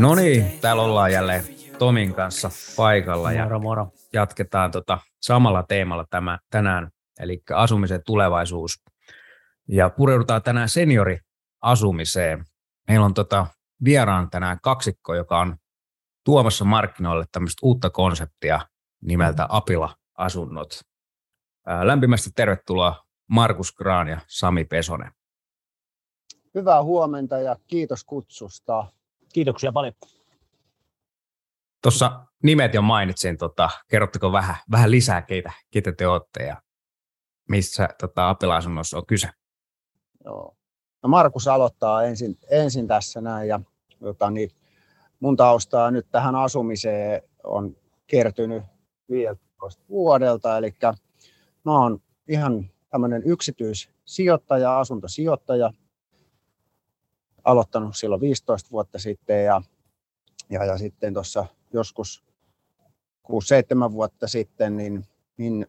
No niin, täällä ollaan jälleen Tomin kanssa paikalla ja Moro, moro. jatketaan tota samalla teemalla tämä, tänään, eli asumisen tulevaisuus. Ja pureudutaan tänään senioriasumiseen. Meillä on tota vieraan tänään kaksikko, joka on tuomassa markkinoille tämmöistä uutta konseptia nimeltä Apila-asunnot. Ää, Lämpimästi tervetuloa Markus Graan ja Sami Pesonen. Hyvää huomenta ja kiitos kutsusta. Kiitoksia paljon. Tuossa nimet jo mainitsin, tota, kerrotteko vähän, vähän lisää, keitä, keitä te olette ja missä tota, Apila-asunnossa on kyse? Joo. No Markus aloittaa ensin, ensin tässä näin ja jota, niin mun taustaa nyt tähän asumiseen on kertynyt 15 vuodelta, eli mä oon ihan tämmöinen yksityissijoittaja, asuntosijoittaja, aloittanut silloin 15 vuotta sitten ja, ja, ja sitten tuossa joskus 6-7 vuotta sitten niin, niin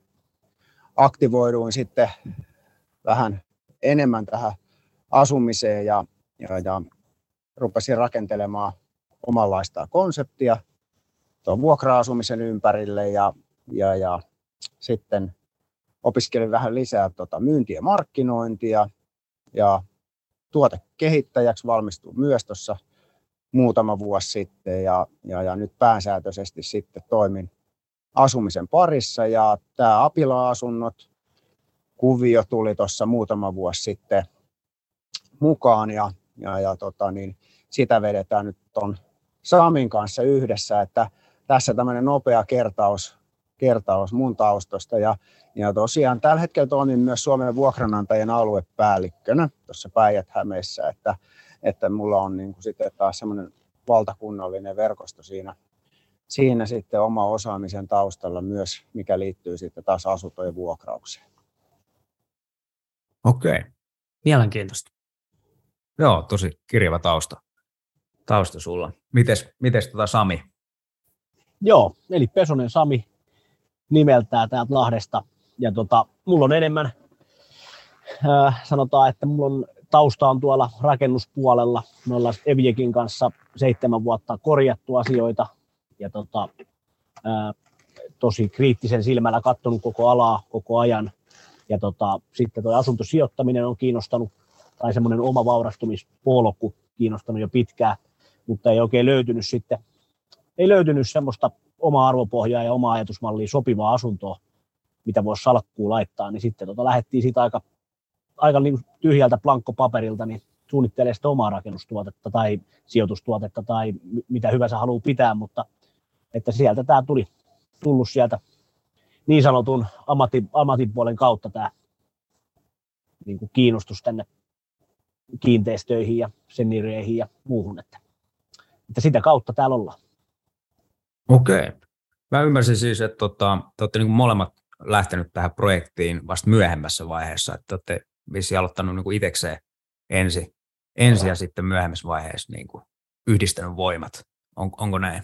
aktivoiduin sitten vähän enemmän tähän asumiseen ja, ja, ja rupesin rakentelemaan omanlaista konseptia tuon vuokra-asumisen ympärille ja, ja, ja sitten opiskelin vähän lisää tota myyntiä ja markkinointia ja tuotekehittäjäksi valmistuin myös tuossa muutama vuosi sitten ja, ja, ja nyt pääsääntöisesti sitten toimin asumisen parissa ja tämä Apila-asunnot kuvio tuli tuossa muutama vuosi sitten mukaan ja, ja, ja tota, niin sitä vedetään nyt tuon Samin kanssa yhdessä, että tässä tämmöinen nopea kertaus, kertaus mun taustosta ja, ja tosiaan tällä hetkellä toimin myös Suomen vuokranantajien aluepäällikkönä tuossa Päijät-Hämeessä, että, että mulla on niin kuin sitten taas semmoinen valtakunnallinen verkosto siinä, siinä sitten oma osaamisen taustalla myös, mikä liittyy sitten taas asuntojen vuokraukseen. Okei. Okay. Mielenkiintoista. Joo, tosi kirjava tausta, tausta sulla. Mites, mites tota Sami? Joo, eli Pesonen Sami nimeltään täältä Lahdesta. Ja tota, mulla on enemmän, äh, sanotaan, että mulla on tausta on tuolla rakennuspuolella. Me ollaan Evjekin kanssa seitsemän vuotta korjattu asioita ja tota, ää, tosi kriittisen silmällä katsonut koko alaa koko ajan. Ja tota, sitten tuo asuntosijoittaminen on kiinnostanut, tai semmoinen oma vaurastumispolku kiinnostanut jo pitkään, mutta ei oikein löytynyt sitten, ei löytynyt semmoista omaa arvopohjaa ja omaa ajatusmallia sopivaa asuntoa, mitä voisi salkkuun laittaa, niin sitten tota, lähdettiin siitä aika aika niin tyhjältä plankkopaperilta niin suunnittelee sitä omaa rakennustuotetta tai sijoitustuotetta tai mitä hyvänsä haluaa pitää, mutta että sieltä tämä tuli tullut sieltä niin sanotun ammatin, ammatin puolen kautta tämä niin kuin kiinnostus tänne kiinteistöihin ja senireihin ja muuhun, että, että sitä kautta täällä ollaan. Okei. Mä ymmärsin siis, että tota, te olette niin molemmat lähtenyt tähän projektiin vasta myöhemmässä vaiheessa, että olette vissiin aloittanut niin itsekseen ensin, ensi ja sitten myöhemmässä vaiheessa niin kuin yhdistänyt voimat. On, onko näin?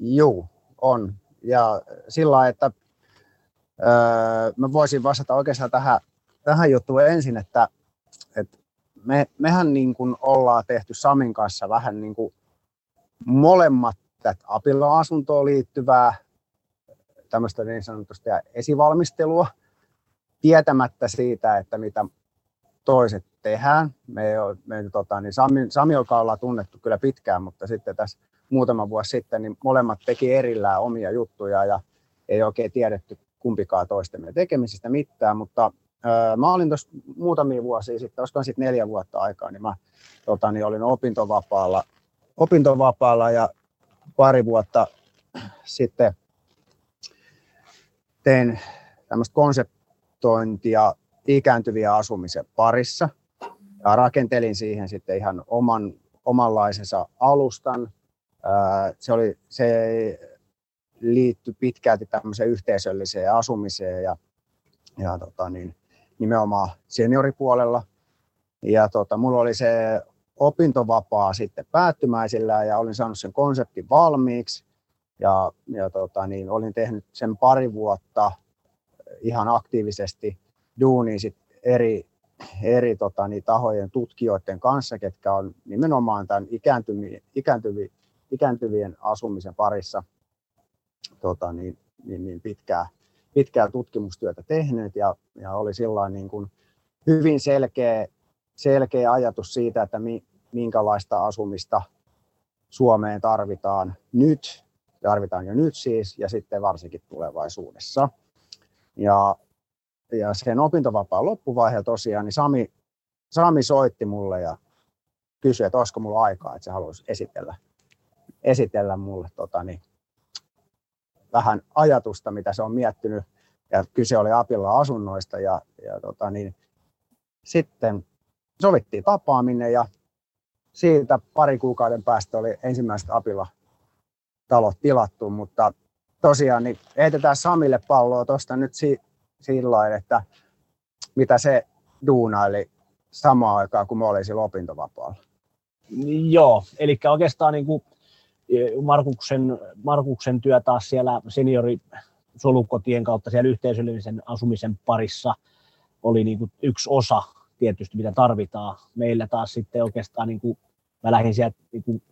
Joo, on. Ja sillä että öö, mä voisin vastata oikeastaan tähän, tähän juttuun ensin, että, että me, mehän niin kuin ollaan tehty Samin kanssa vähän niin kuin molemmat tätä Apilla-asuntoon liittyvää tämmöistä niin sanotusta esivalmistelua, tietämättä siitä, että mitä toiset tehdään. Me, me tota, niin Sami, Sami, joka ollaan tunnettu kyllä pitkään, mutta sitten tässä muutama vuosi sitten, niin molemmat teki erillään omia juttuja ja ei oikein tiedetty kumpikaan toistemme tekemisistä mitään, mutta öö, mä olin tuossa muutamia vuosia sitten, olisiko sitten neljä vuotta aikaa, niin mä tota, niin olin opintovapaalla, opintovapaalla ja pari vuotta sitten tein tämmöistä konsept, investointia ikääntyviä asumisen parissa. Ja rakentelin siihen sitten ihan oman, omanlaisensa alustan. Se, oli, se liittyi pitkälti tämmöiseen yhteisölliseen asumiseen ja, ja tota niin, nimenomaan senioripuolella. Ja tota, mulla oli se opintovapaa sitten päättymäisillä ja olin saanut sen konseptin valmiiksi. Ja, ja tota, niin, olin tehnyt sen pari vuotta ihan aktiivisesti duunia sit eri, eri tota, niin, tahojen tutkijoiden kanssa, ketkä on nimenomaan tämän ikääntyvien, ikääntyvien, ikääntyvien asumisen parissa tota, niin, niin, niin pitkää, pitkää tutkimustyötä tehneet ja, ja oli niin kuin hyvin selkeä, selkeä ajatus siitä, että mi, minkälaista asumista Suomeen tarvitaan nyt, tarvitaan jo nyt siis, ja sitten varsinkin tulevaisuudessa. Ja, ja sen opintovapaan loppuvaihe tosiaan, niin Sami, Sami soitti mulle ja kysyi, että olisiko mulla aikaa, että se haluaisi esitellä, esitellä mulle tota, niin, vähän ajatusta, mitä se on miettinyt. Ja kyse oli Apilla asunnoista ja, ja tota, niin, sitten sovittiin tapaaminen ja siitä pari kuukauden päästä oli ensimmäiset Apilla talot tilattu, mutta tosiaan niin heitetään Samille palloa tuosta nyt si- sillä että mitä se duunaili samaan aikaan, kun mä olin sillä opintovapaalla. Joo, eli oikeastaan niin kuin e, Markuksen, Markuksen työ taas siellä seniori solukotien kautta siellä yhteisöllisen asumisen parissa oli niin kuin yksi osa tietysti, mitä tarvitaan. Meillä taas sitten oikeastaan, niin kuin, mä lähdin sieltä niin kuin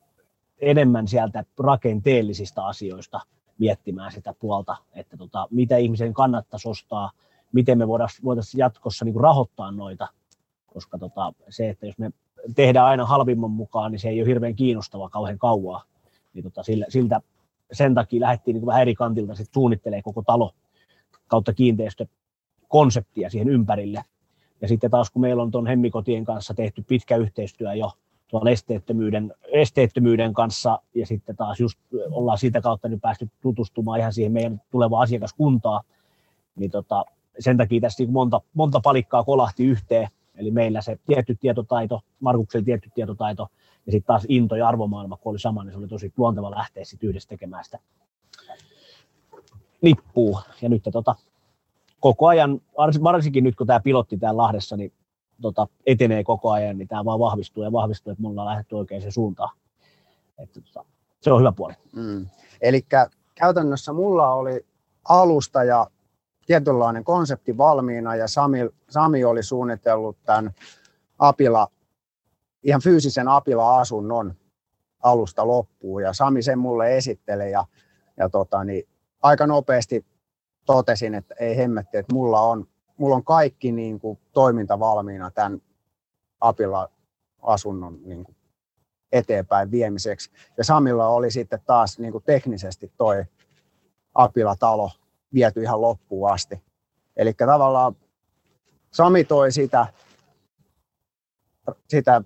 enemmän sieltä rakenteellisista asioista miettimään sitä puolta, että tota, mitä ihmisen kannattaisi ostaa, miten me voitaisiin jatkossa niin kuin rahoittaa noita, koska tota, se, että jos me tehdään aina halvimman mukaan, niin se ei ole hirveän kiinnostavaa kauhean kauaa. Niin tota, sillä, siltä, sen takia lähdettiin niin vähän eri kantilta sit suunnittelee koko talo kautta kiinteistökonseptia siihen ympärille. Ja sitten taas kun meillä on tuon Hemmikotien kanssa tehty pitkä yhteistyö jo tuolla esteettömyyden, esteettömyyden kanssa ja sitten taas just ollaan siitä kautta niin päästy tutustumaan ihan siihen meidän tulevaan asiakaskuntaan, niin tota, sen takia tässä niin monta, monta palikkaa kolahti yhteen, eli meillä se tietty tietotaito, Markuksella tietty tietotaito ja sitten taas into ja arvomaailma, kun oli sama, niin se oli tosi luonteva lähteä sitten yhdessä tekemään sitä nippuu. Ja nyt tota, koko ajan, varsinkin nyt kun tämä pilotti täällä Lahdessa, niin tota, etenee koko ajan, niin tämä vaan vahvistuu ja vahvistuu, että mulla on lähdetty oikeaan suuntaan. Että, tota, se on hyvä puoli. Mm. Eli käytännössä mulla oli alusta ja tietynlainen konsepti valmiina ja Sami, Sami oli suunnitellut tämän Apila, ihan fyysisen Apila-asunnon alusta loppuun ja Sami sen mulle esitteli ja, ja tota, niin aika nopeasti totesin, että ei hemmetti, että mulla on mulla on kaikki niin kuin, toiminta valmiina tämän Apila-asunnon niin kuin, eteenpäin viemiseksi. Ja Samilla oli sitten taas niin kuin, teknisesti toi Apila-talo viety ihan loppuun asti. Eli tavallaan Sami toi sitä, sitä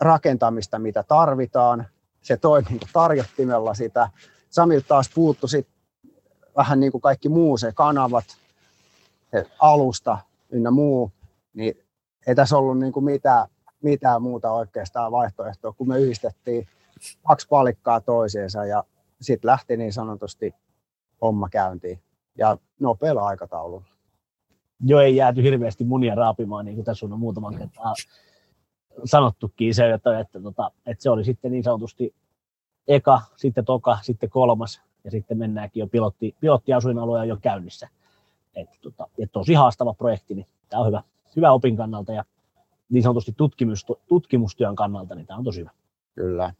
rakentamista, mitä tarvitaan. Se toi niin tarjottimella sitä. Samilta taas puuttu sit vähän niin kuin kaikki muu, se kanavat, se alusta ynnä muu, niin ei tässä ollut niin kuin mitään, mitään muuta oikeastaan vaihtoehtoa, kun me yhdistettiin kaksi palikkaa toisiinsa ja sitten lähti niin sanotusti homma käyntiin ja nopealla aikataululla. Joo, ei jääty hirveästi munia raapimaan, niin kuin tässä on muutaman kertaa sanottukin se, että, että, tota, että se oli sitten niin sanotusti eka, sitten toka, sitten kolmas ja sitten mennäänkin jo pilotti, pilottiasuinalue jo käynnissä. Että tota, et tosi haastava projekti, niin tämä on hyvä, hyvä opin kannalta ja niin sanotusti tutkimus, tutkimustyön kannalta, niin tämä on tosi hyvä. Kyllä.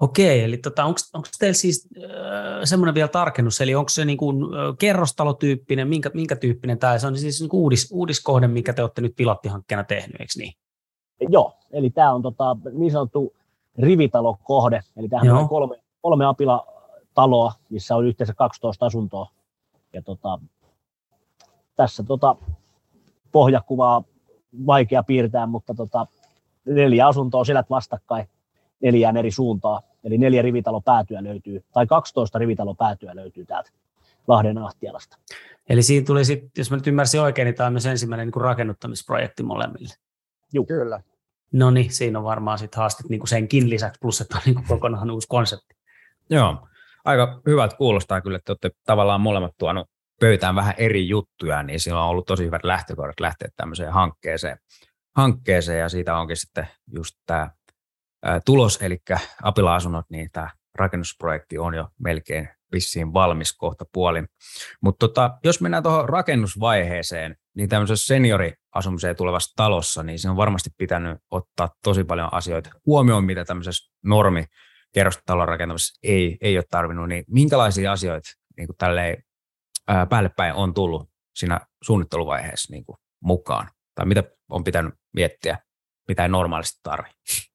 Okei, eli tota, onko teillä siis äh, semmoinen vielä tarkennus, eli onko se niin kuin, äh, kerrostalotyyppinen, minkä, minkä tyyppinen tämä se on siis niin kuin uudis, uudiskohde, mikä te olette nyt pilottihankkeena tehnyt, eikö niin? Joo, eli tämä on tota, niin sanottu rivitalokohde, eli tähän on kolme, kolme apila-taloa, missä on yhteensä 12 asuntoa, ja tota, tässä tota, pohjakuvaa vaikea piirtää, mutta tota, neljä asuntoa selät vastakkain neljään eri suuntaa. Eli neljä rivitalopäätyä löytyy, tai 12 rivitalopäätyä löytyy täältä Lahden Ahtialasta. Eli siinä tuli sitten, jos mä nyt ymmärsin oikein, niin tämä on myös ensimmäinen niin kuin rakennuttamisprojekti molemmille. Joo. Kyllä. No niin, siinä on varmaan sitten haastet niin kuin senkin lisäksi, plus että on niin kuin kokonaan uusi konsepti. Joo, aika hyvät kuulostaa kyllä, että olette tavallaan molemmat tuonut pöytään vähän eri juttuja, niin sillä on ollut tosi hyvät lähtökohdat lähteä tämmöiseen hankkeeseen, hankkeeseen ja siitä onkin sitten just tämä tulos, eli Apila-asunnot, niin tämä rakennusprojekti on jo melkein vissiin valmis kohta puolin. Mutta tota, jos mennään tuohon rakennusvaiheeseen, niin tämmöisessä senioriasumiseen tulevassa talossa, niin se on varmasti pitänyt ottaa tosi paljon asioita huomioon, mitä tämmöisessä normi kerrostalon rakentamisessa ei, ei ole tarvinnut, niin minkälaisia asioita niin kuin tälleen, ää, päälle päin on tullut siinä suunnitteluvaiheessa niin kuin mukaan? Tai mitä on pitänyt miettiä, mitä ei normaalisti tarvitse?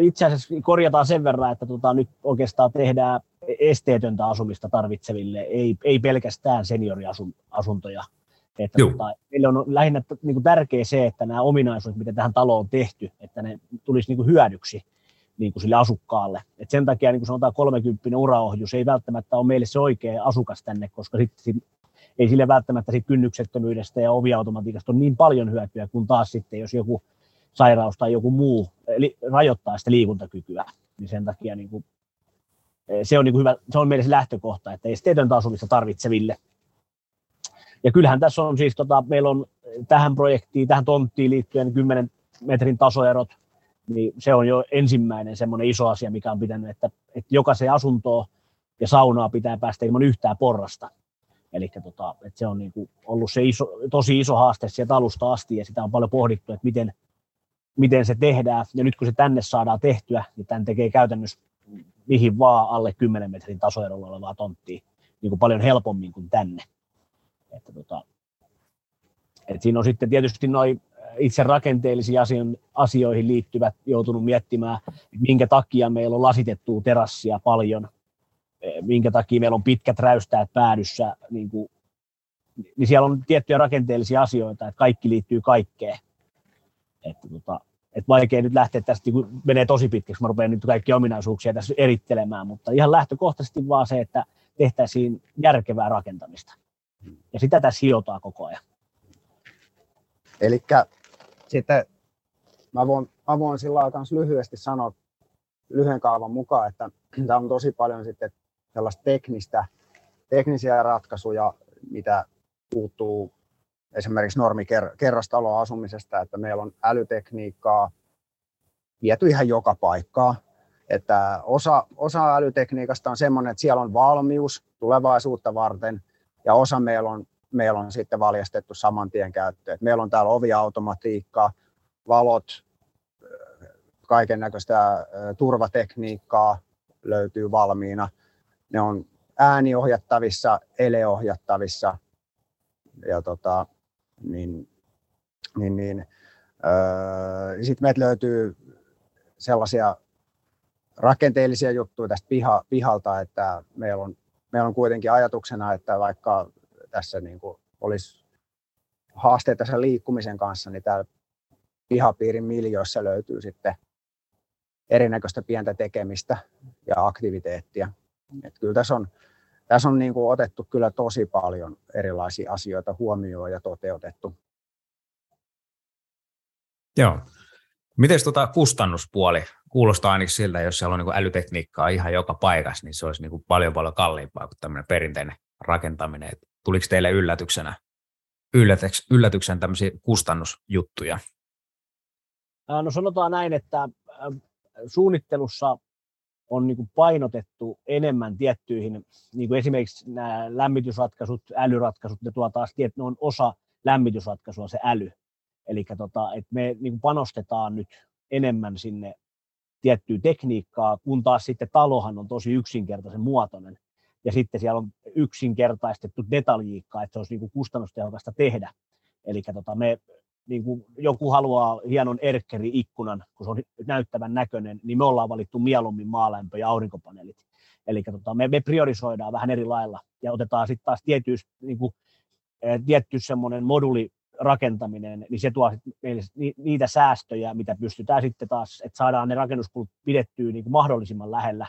Itse asiassa korjataan sen verran, että tota, nyt oikeastaan tehdään esteetöntä asumista tarvitseville, ei, ei pelkästään senioriasuntoja. Että tota, meille on lähinnä niin kuin tärkeä se, että nämä ominaisuudet, mitä tähän taloon on tehty, että ne tulisi niin kuin hyödyksi niin kuin sille asukkaalle. Et sen takia niin kuin sanotaan 30 uraohjus ei välttämättä ole meille se oikea asukas tänne, koska sit, sit, ei sille välttämättä sit kynnyksettömyydestä ja oviautomatiikasta ole niin paljon hyötyä, kuin taas sitten, jos joku sairaus tai joku muu eli rajoittaa sitä liikuntakykyä, niin sen takia niin kuin, e, se on, niin kuin hyvä, se on meille se lähtökohta, että ei esteetöntä asumista tarvitseville. Ja kyllähän tässä on siis, tota, meillä on tähän projektiin, tähän tonttiin liittyen 10 metrin tasoerot, niin se on jo ensimmäinen semmoinen iso asia, mikä on pitänyt, että, että jokaisen asuntoon ja saunaa pitää päästä ilman yhtään porrasta. Eli tota, että se on niin kuin ollut se iso, tosi iso haaste sieltä alusta asti ja sitä on paljon pohdittu, että miten, miten se tehdään. Ja nyt kun se tänne saadaan tehtyä, niin tämän tekee käytännössä mihin vaan alle 10 metrin tasoerolla olevaa tonttia niin kuin paljon helpommin kuin tänne. Että tota, et siinä on sitten tietysti noin itse rakenteellisiin asioihin liittyvät joutunut miettimään, minkä takia meillä on lasitettua terassia paljon, eh, minkä takia meillä on pitkät räystäät päädyssä, niin, kuin, niin siellä on tiettyjä rakenteellisia asioita, että kaikki liittyy kaikkeen. Että tota, et vaikea nyt lähteä tästä, niin menee tosi pitkäksi, mä rupean nyt kaikki ominaisuuksia tässä erittelemään, mutta ihan lähtökohtaisesti vaan se, että tehtäisiin järkevää rakentamista. Ja sitä tässä hiotaan koko ajan. Eli sitten mä voin, mä voin sillä lailla lyhyesti sanoa lyhyen kaavan mukaan, että tämä on tosi paljon sitten sellaista teknistä, teknisiä ratkaisuja, mitä puuttuu esimerkiksi normikerrostaloasumisesta, että meillä on älytekniikkaa viety ihan joka paikkaa. Että osa, osa älytekniikasta on sellainen, että siellä on valmius tulevaisuutta varten, ja osa meillä on meillä on sitten valjastettu saman tien käyttöön. Meillä on täällä oviautomatiikkaa, valot, kaiken näköistä turvatekniikkaa löytyy valmiina. Ne on ääniohjattavissa, eleohjattavissa ja tota, niin, niin, niin, öö, sitten meiltä löytyy sellaisia rakenteellisia juttuja tästä piha, pihalta, että meillä on, meillä on kuitenkin ajatuksena, että vaikka tässä niin kuin olisi haasteita sen liikkumisen kanssa, niin täällä pihapiirin miljoissa löytyy sitten erinäköistä pientä tekemistä ja aktiviteettia. Et kyllä tässä on, tässä on niin kuin otettu kyllä tosi paljon erilaisia asioita huomioon ja toteutettu. Joo. Miten tuota kustannuspuoli? Kuulostaa ainakin siltä, jos siellä on niin älytekniikkaa ihan joka paikassa, niin se olisi niin kuin paljon paljon kalliimpaa kuin tämmöinen perinteinen rakentaminen. Et tuliko teille yllätyksenä, yllätyks, yllätyksen tämmöisiä kustannusjuttuja? No sanotaan näin, että suunnittelussa on niin kuin painotettu enemmän tiettyihin, niin kuin esimerkiksi nämä lämmitysratkaisut, älyratkaisut, ne tuo taas, ne on osa lämmitysratkaisua se äly. Eli tota, me niin kuin panostetaan nyt enemmän sinne tiettyä tekniikkaa, kun taas sitten talohan on tosi yksinkertaisen muotoinen ja sitten siellä on yksinkertaistettu detaljiikka, että se olisi niin kuin kustannustehokasta tehdä. Eli tota, me, niin kuin joku haluaa hienon erkkeri-ikkunan, kun se on näyttävän näköinen, niin me ollaan valittu mieluummin maalämpö ja aurinkopaneelit. Eli tota, me, me priorisoidaan vähän eri lailla ja otetaan sitten taas tietty, niin kuin, tietty semmoinen moduli rakentaminen, niin se tuo meille niitä säästöjä, mitä pystytään sitten taas, että saadaan ne rakennuskulut pidettyä niin kuin mahdollisimman lähellä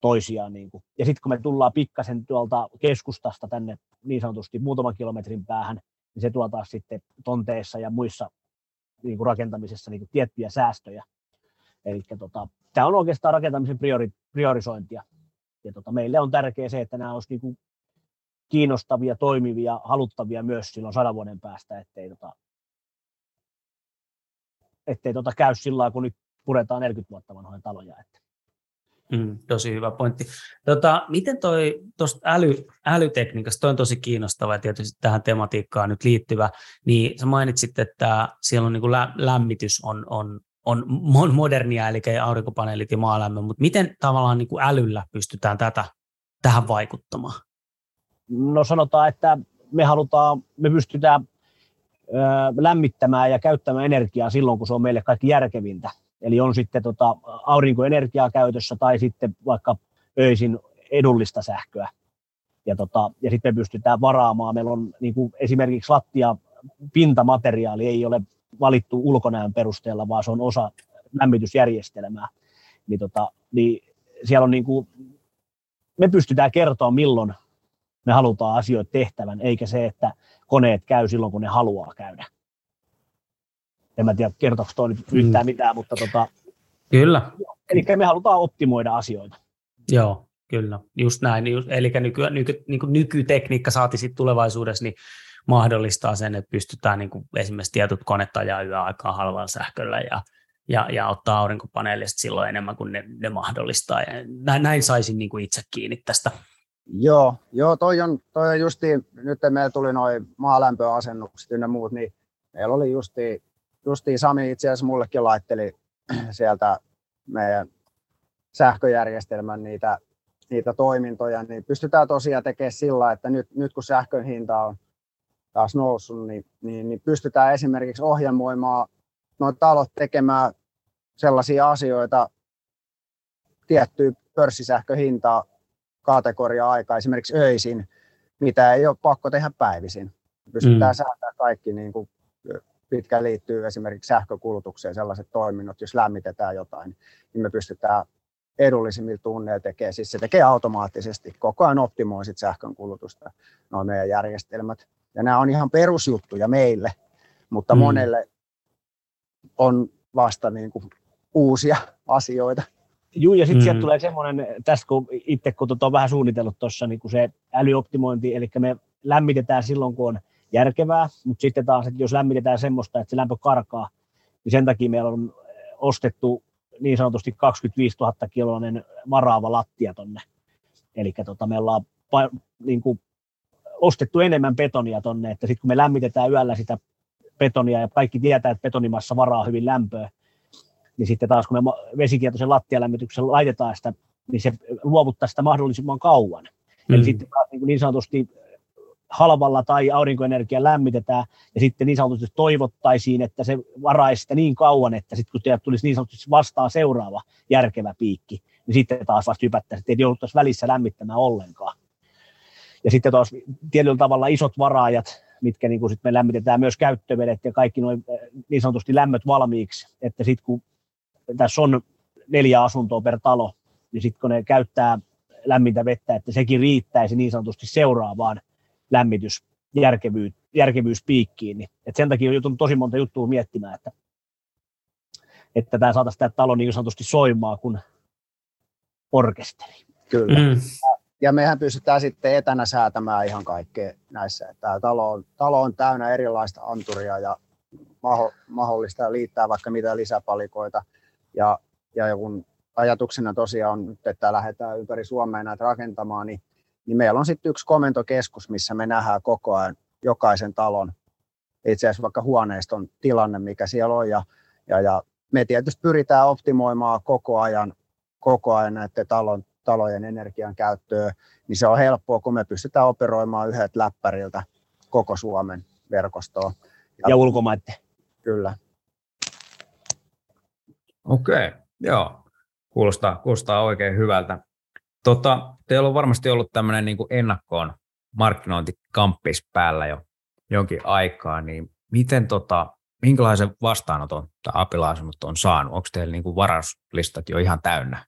toisiaan. Niin kuin. Ja sitten kun me tullaan pikkasen tuolta keskustasta tänne niin sanotusti muutaman kilometrin päähän, niin se tuo taas sitten tonteissa ja muissa niin kuin rakentamisessa niin kuin tiettyjä säästöjä. Eli tota, tämä on oikeastaan rakentamisen priori, priorisointia. Ja tota, meille on tärkeää se, että nämä olisi niin kuin kiinnostavia, toimivia, haluttavia myös silloin sadan vuoden päästä, ettei, tota, ettei tota käy sillä kun nyt puretaan 40 vuotta vanhoja taloja. Että Mm, tosi hyvä pointti. Tota, miten toi tuosta äly, älytekniikasta, toi on tosi kiinnostava ja tietysti tähän tematiikkaan nyt liittyvä, niin sä mainitsit, että siellä on niin kuin lä, lämmitys on, on, on modernia, eli aurinkopaneelit ja maalämmö, mutta miten tavallaan niin kuin älyllä pystytään tätä, tähän vaikuttamaan? No sanotaan, että me halutaan, me pystytään ö, lämmittämään ja käyttämään energiaa silloin, kun se on meille kaikki järkevintä. Eli on sitten tota aurinkoenergiaa käytössä tai sitten vaikka öisin edullista sähköä. Ja, tota, ja sitten pystytään varaamaan. Meillä on niin kuin esimerkiksi lattia pintamateriaali ei ole valittu ulkonäön perusteella, vaan se on osa lämmitysjärjestelmää. Niin, tota, niin siellä on niin kuin, me pystytään kertoa, milloin me halutaan asioita tehtävän, eikä se, että koneet käy silloin, kun ne haluaa käydä en mä tiedä kertooko toi nyt yhtään mm. mitään, mutta tota, Kyllä. Eli me halutaan optimoida asioita. Joo, kyllä, just näin. Eli nyky, nyky, niin kuin nykytekniikka saati sitten tulevaisuudessa, niin mahdollistaa sen, että pystytään niin kuin esimerkiksi tietyt koneet ajaa yöaikaa halvalla sähköllä ja, ja, ja ottaa aurinkopaneelista silloin enemmän kuin ne, ne mahdollistaa. Ja näin, näin saisin niin kuin itse kiinni tästä. Joo, joo toi on, toi on justiin, nyt meillä tuli noin maalämpöasennukset ja muut, niin meillä oli justiin justiin Sami itse asiassa mullekin laitteli sieltä meidän sähköjärjestelmän niitä, niitä toimintoja, niin pystytään tosiaan tekemään sillä, että nyt, nyt kun sähkön hinta on taas noussut, niin, niin, niin pystytään esimerkiksi ohjelmoimaan noin talot tekemään sellaisia asioita tiettyä pörssisähköhintaa kategoria aika esimerkiksi öisin, mitä ei ole pakko tehdä päivisin. Pystytään mm. säätämään kaikki niin kuin pitkä liittyy esimerkiksi sähkökulutukseen sellaiset toiminnot, jos lämmitetään jotain, niin me pystytään edullisimmilla tunneilla tekemään, siis se tekee automaattisesti, koko ajan optimoi sit sähkön kulutusta, noin meidän järjestelmät. Ja nämä on ihan perusjuttuja meille, mutta mm. monelle on vasta niin kuin uusia asioita. Joo, ja sitten mm. sieltä tulee semmoinen, tästä kun itse kun tuota on vähän suunnitellut tuossa niin se älyoptimointi, eli me lämmitetään silloin, kun on järkevää, mutta sitten taas, että jos lämmitetään semmoista, että se lämpö karkaa, niin sen takia meillä on ostettu niin sanotusti 25 000 kiloinen varaava lattia tonne. Eli tota, me ollaan niin kuin, ostettu enemmän betonia tonne, että sitten kun me lämmitetään yöllä sitä betonia ja kaikki tietää, että betonimassa varaa hyvin lämpöä, niin sitten taas kun me vesikietoisen lattialämmityksen laitetaan sitä, niin se luovuttaa sitä mahdollisimman kauan. Mm. Eli sitten taas niin, niin sanotusti halvalla tai aurinkoenergia lämmitetään, ja sitten niin sanotusti toivottaisiin, että se varaisi sitä niin kauan, että sitten kun teille tulisi niin sanotusti vastaan seuraava järkevä piikki, niin sitten taas vasta hypättäisiin, että ei jouduttaisi välissä lämmittämään ollenkaan. Ja sitten taas tietyllä tavalla isot varaajat, mitkä niin kuin sit me lämmitetään myös käyttövedet ja kaikki noin eh, niin sanotusti lämmöt valmiiksi, että sitten kun tässä on neljä asuntoa per talo, niin sitten kun ne käyttää lämmintä vettä, että sekin riittäisi niin sanotusti seuraavaan lämmitys, järkevyys, järkevyyspiikkiin. Niin, et sen takia on joutunut tosi monta juttua miettimään, että, että tämä saataisiin tämä talo niin sanotusti soimaa kuin orkesteri. Kyllä. Mm. Ja mehän pystytään sitten etänä säätämään ihan kaikkea näissä. Tämä talo on, talo on täynnä erilaista anturia ja maho, mahdollista liittää vaikka mitä lisäpalikoita. Ja, ja kun ajatuksena tosiaan on, että lähdetään ympäri Suomea näitä rakentamaan, niin niin meillä on sitten yksi komentokeskus, missä me nähdään koko ajan jokaisen talon, itse asiassa vaikka huoneiston tilanne, mikä siellä on. Ja, ja, ja me tietysti pyritään optimoimaan koko ajan, koko ajan näiden talon, talojen energian käyttöä, niin se on helppoa, kun me pystytään operoimaan yhdet läppäriltä koko Suomen verkostoa. Ja, ja ulkomaiden. Kyllä. Okei, okay. joo. Kuulostaa, kuulostaa oikein hyvältä. Tota, teillä on varmasti ollut tämmöinen niin kuin ennakkoon markkinointikamppis päällä jo jonkin aikaa, niin miten tota, minkälaisen vastaanoton tai apilaisemmat on saanut? Onko teillä niin kuin varauslistat jo ihan täynnä?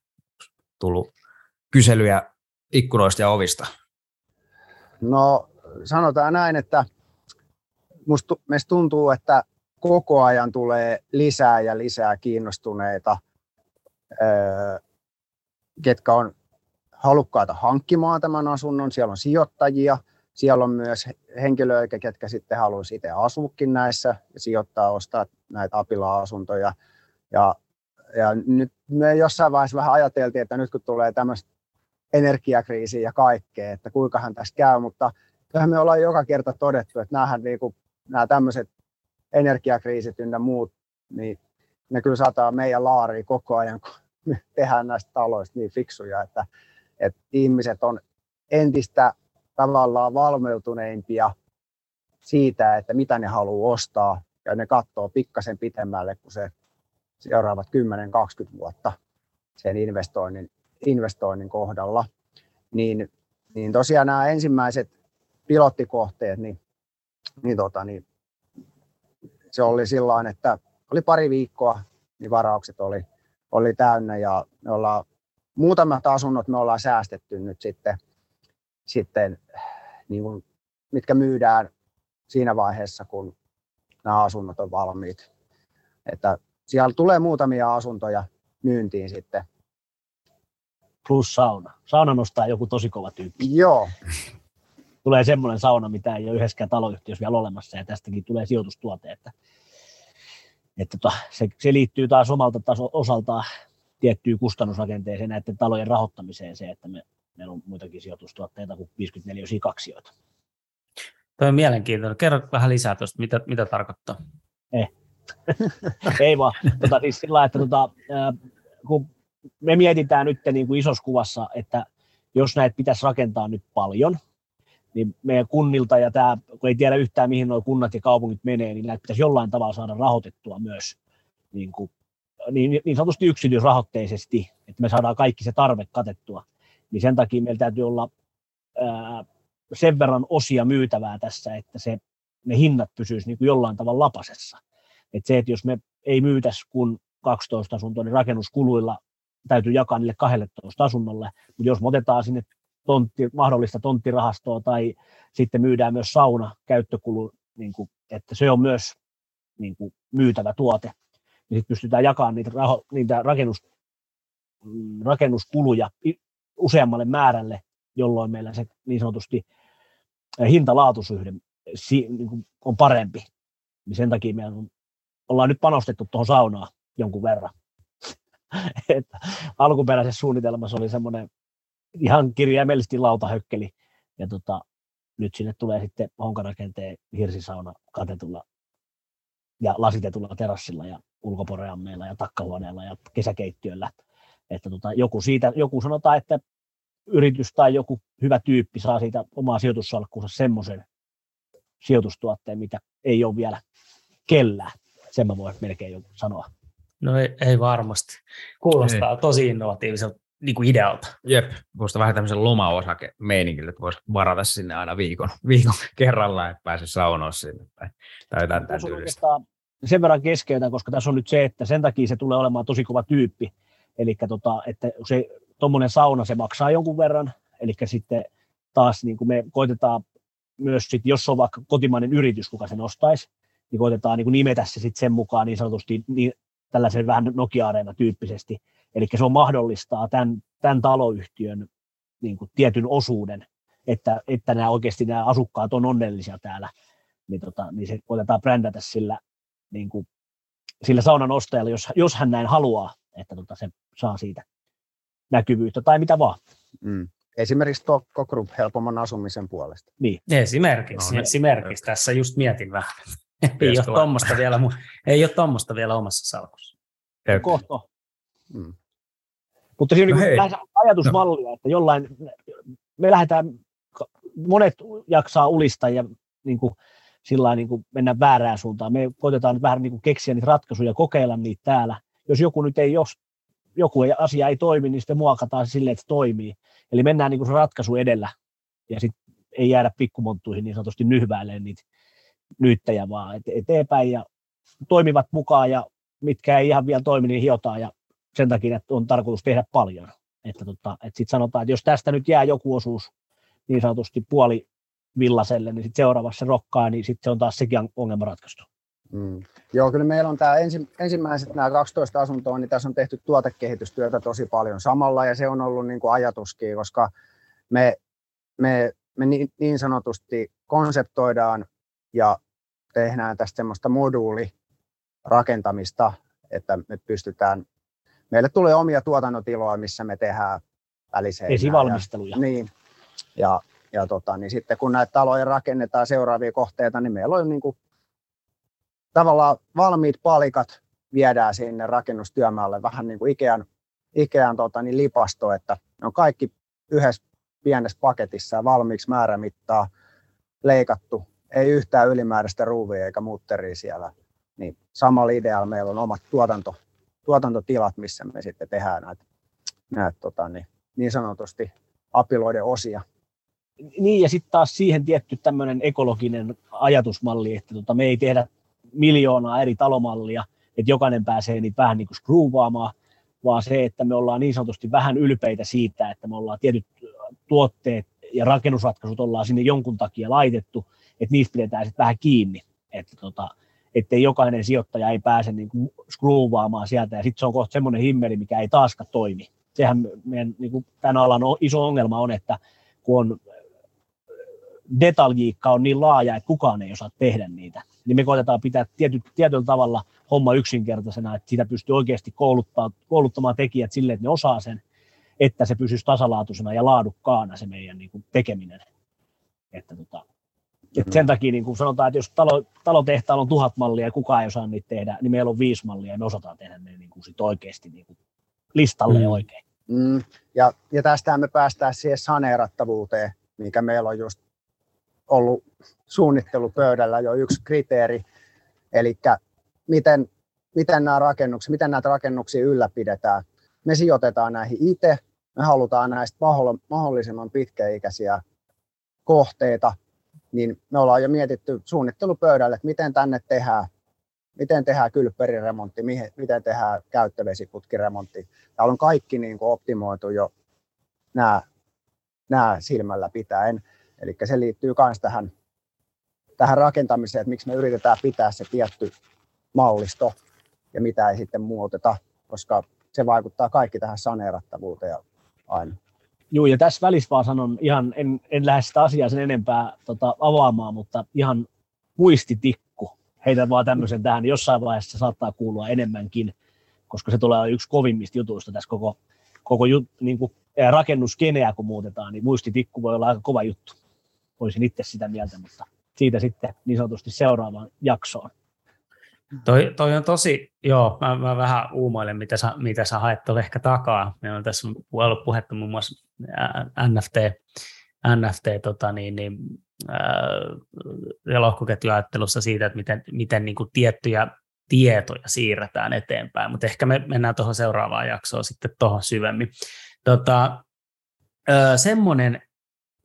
Tullut kyselyjä ikkunoista ja ovista? No sanotaan näin, että musta, meistä tuntuu, että koko ajan tulee lisää ja lisää kiinnostuneita, ketkä on halukkaita hankkimaan tämän asunnon, siellä on sijoittajia, siellä on myös henkilöitä, ketkä sitten haluaisi itse asuukin näissä, sijoittaa, ostaa näitä apila-asuntoja. Ja ja nyt me jossain vaiheessa vähän ajateltiin, että nyt kun tulee tämmöistä energiakriisiä ja kaikkea, että kuinkahan tässä käy, mutta kyllähän me ollaan joka kerta todettu, että näähän niin kuin, nämä tämmöiset energiakriisit ynnä muut, niin ne kyllä saattaa meidän laariin koko ajan, kun me tehdään näistä taloista niin fiksuja, että, että ihmiset on entistä tavallaan valmeutuneimpia siitä, että mitä ne haluaa ostaa, ja ne katsoo pikkasen pitemmälle kuin se seuraavat 10-20 vuotta sen investoinnin, investoinnin kohdalla. Niin, niin tosiaan nämä ensimmäiset pilottikohteet, niin, niin, tota, niin se oli sillä että oli pari viikkoa, niin varaukset oli, oli täynnä ja me ollaan, muutamat asunnot me ollaan säästetty nyt sitten, sitten niin kuin, mitkä myydään siinä vaiheessa, kun nämä asunnot on valmiit. Että siellä tulee muutamia asuntoja myyntiin sitten. Plus sauna. Sauna nostaa joku tosi kova tyyppi. Joo. tulee semmoinen sauna, mitä ei ole yhdessäkään taloyhtiössä vielä olemassa, ja tästäkin tulee sijoitustuote. Että, että tota, se, se, liittyy taas omalta taso, osaltaan tiettyyn kustannusrakenteeseen näiden talojen rahoittamiseen se, että me, meillä on muitakin sijoitustuotteita kuin 54 kaksioita. Tuo on mielenkiintoinen. Kerro vähän lisää tuosta, mitä, mitä tarkoittaa. Eh. Ei vaan. Tota, siis sillä että tota, kun me mietitään nyt niin kuin isossa kuvassa, että jos näitä pitäisi rakentaa nyt paljon, niin meidän kunnilta ja tämä, kun ei tiedä yhtään mihin nuo kunnat ja kaupungit menee, niin näitä pitäisi jollain tavalla saada rahoitettua myös niin, kuin, niin, niin sanotusti yksityisrahoitteisesti, että me saadaan kaikki se tarve katettua. Niin sen takia meillä täytyy olla ää, sen verran osia myytävää tässä, että se, ne hinnat pysyisivät niin kuin jollain tavalla lapasessa. Et se, että jos me ei myytäisi kun 12 asuntoa, niin rakennuskuluilla täytyy jakaa niille 12 asunnolle, mutta jos me otetaan sinne tontti, mahdollista tonttirahastoa tai sitten myydään myös sauna käyttökulu, niin kuin, että se on myös niin kuin, myytävä tuote, niin sitten pystytään jakamaan niitä, raho, niitä rakennus, rakennuskuluja useammalle määrälle, jolloin meillä se niin sanotusti hinta-laatusuhde niin on parempi. Niin sen takia me ollaan nyt panostettu tuohon saunaan jonkun verran. että alkuperäisessä suunnitelmassa oli semmoinen ihan kirjaimellisesti lautahökkeli. Ja tota, nyt sinne tulee sitten honkarakenteen hirsisauna katetulla ja lasitetulla terassilla ja ulkoporeammeilla ja takkahuoneella ja kesäkeittiöllä. Että tota, joku, siitä, joku sanotaan, että yritys tai joku hyvä tyyppi saa siitä omaa sijoitussalkkuunsa semmoisen sijoitustuotteen, mitä ei ole vielä kellään. Sen mä voin melkein jo sanoa. No ei, ei varmasti. Kuulostaa ei. tosi innovatiiviselta niin kuin idealta. Jep, voisi vähän tämmöisen lomaosake meiningille, että voisi varata sinne aina viikon, viikon kerralla, että pääse saunoa sinne tai, tai jotain tämän Sen verran keskeytän, koska tässä on nyt se, että sen takia se tulee olemaan tosi kova tyyppi. Eli tota, että se tuommoinen sauna, se maksaa jonkun verran, eli sitten taas niin kuin me koitetaan myös, sit, jos on vaikka kotimainen yritys, kuka sen ostaisi, niin koitetaan niin kuin nimetä se sitten sen mukaan niin sanotusti niin, tällaisen vähän Nokia-areena tyyppisesti. Eli se on mahdollistaa tämän, tämän taloyhtiön niin kuin tietyn osuuden, että, että nämä oikeasti nämä asukkaat on onnellisia täällä, niin, tota, niin se koitetaan brändätä sillä, niin kuin, sillä saunan ostajalla, jos, jos hän näin haluaa, että tota, se saa siitä näkyvyyttä tai mitä vaan. Mm. Esimerkiksi Tokko Group helpomman asumisen puolesta. Niin. Esimerkiksi, no, esimerkiksi. tässä just mietin vähän. ei, ole tuommoista vielä, ei ole tuommoista vielä omassa salkussa. Kohto. Mm. Mutta siinä on no niin ajatusmallia, no. että jollain, me lähdetään, monet jaksaa ulista ja niin kuin, sillä niin kuin mennä väärään suuntaan. Me koitetaan nyt vähän niin kuin keksiä niitä ratkaisuja, kokeilla niitä täällä. Jos joku nyt ei, jos joku ei, asia ei toimi, niin sitten muokataan se silleen, että se toimii. Eli mennään niin kuin se ratkaisu edellä ja sitten ei jäädä pikkumonttuihin niin sanotusti nyhväilemään niitä nyyttäjä vaan eteenpäin ja toimivat mukaan ja mitkä ei ihan vielä toimi, niin hiotaan ja sen takia, että on tarkoitus tehdä paljon. Että, tota, että sitten sanotaan, että jos tästä nyt jää joku osuus niin sanotusti puoli villaselle, niin sitten seuraavassa se rokkaa, niin sitten se on taas sekin ongelma ratkaistu. Mm. Joo, kyllä meillä on tämä ensi, ensimmäiset nämä 12 asuntoa, niin tässä on tehty tuotekehitystyötä tosi paljon samalla, ja se on ollut niin kuin ajatuskin, koska me, me, me niin, niin sanotusti konseptoidaan ja tehdään tästä semmoista moduulirakentamista, että me pystytään meille tulee omia tuotantotiloja, missä me tehdään väliseinää. Esivalmisteluja. Ja, niin, ja, ja tota, niin sitten kun näitä taloja rakennetaan seuraavia kohteita, niin meillä on niin kuin, tavallaan valmiit palikat viedään sinne rakennustyömaalle vähän niin kuin Ikean, Ikean tota, niin lipasto, että ne on kaikki yhdessä pienessä paketissa ja valmiiksi määrämittaa leikattu. Ei yhtään ylimääräistä ruuvia eikä mutteria siellä. Niin samalla idealla meillä on omat tuotanto, tuotantotilat, missä me sitten tehdään näitä, näitä tota, niin, niin sanotusti apiloiden osia. Niin, ja sitten taas siihen tietty tämmöinen ekologinen ajatusmalli, että tota, me ei tehdä miljoonaa eri talomallia, että jokainen pääsee niitä vähän niin kuin vaan se, että me ollaan niin sanotusti vähän ylpeitä siitä, että me ollaan tietyt tuotteet ja rakennusratkaisut ollaan sinne jonkun takia laitettu, että niistä pidetään sitten vähän kiinni, että tota, ettei jokainen sijoittaja ei pääse niin kuin skruuvaamaan sieltä, ja sitten se on kohta semmoinen himmeli, mikä ei taaskaan toimi. Sehän meidän niin kuin tämän alan iso ongelma on, että kun on detaljiikka on niin laaja, että kukaan ei osaa tehdä niitä, niin me koitetaan pitää tiety, tietyllä tavalla homma yksinkertaisena, että sitä pystyy oikeasti kouluttamaan tekijät sille, että ne osaa sen, että se pysyisi tasalaatuisena ja laadukkaana se meidän niin kuin, tekeminen. Että, tota, et sen takia niin kuin sanotaan, että jos talo, talotehtaalla on tuhat mallia ja kukaan ei osaa niitä tehdä, niin meillä on viisi mallia ja me osataan tehdä ne niin kuin sit oikeasti niin kuin listalle mm. oikein. Mm. Ja, ja tästä me päästään siihen saneerattavuuteen, mikä meillä on just ollut suunnittelupöydällä jo yksi kriteeri, eli miten, miten, nämä rakennuksia, miten näitä rakennuksia ylläpidetään. Me sijoitetaan näihin itse, me halutaan näistä mahdollisimman pitkäikäisiä kohteita, niin me ollaan jo mietitty suunnittelupöydälle, että miten tänne tehdään, miten tehdään kylpperiremontti, miten tehdään käyttövesiputkiremontti. Täällä on kaikki niin kuin optimoitu jo nämä, nämä silmällä pitäen. Eli se liittyy myös tähän, tähän rakentamiseen, että miksi me yritetään pitää se tietty mallisto ja mitä ei sitten muuteta, koska se vaikuttaa kaikki tähän saneerattavuuteen aina. Joo, ja tässä välissä vaan sanon ihan, en, en lähde sitä asiaa sen enempää tota, avaamaan, mutta ihan muistitikku. Heitä vaan tämmöisen tähän, jossain vaiheessa saattaa kuulua enemmänkin, koska se tulee yksi kovimmista jutuista tässä koko, koko jut, niin kuin, rakennuskeneä, kun muutetaan, niin muistitikku voi olla aika kova juttu. Voisin itse sitä mieltä, mutta siitä sitten niin sanotusti seuraavaan jaksoon. Toi, toi on tosi, joo, mä, mä vähän uumoilen, mitä sä, mitä sä haet ehkä takaa. Meillä on tässä ollut puhetta muun muassa NFT, NFT tota niin, niin, äh, lohkoketjuajattelussa siitä, että miten, miten niin kuin tiettyjä tietoja siirretään eteenpäin, mutta ehkä me mennään tuohon seuraavaan jaksoon sitten tuohon syvemmin. Tota, semmoinen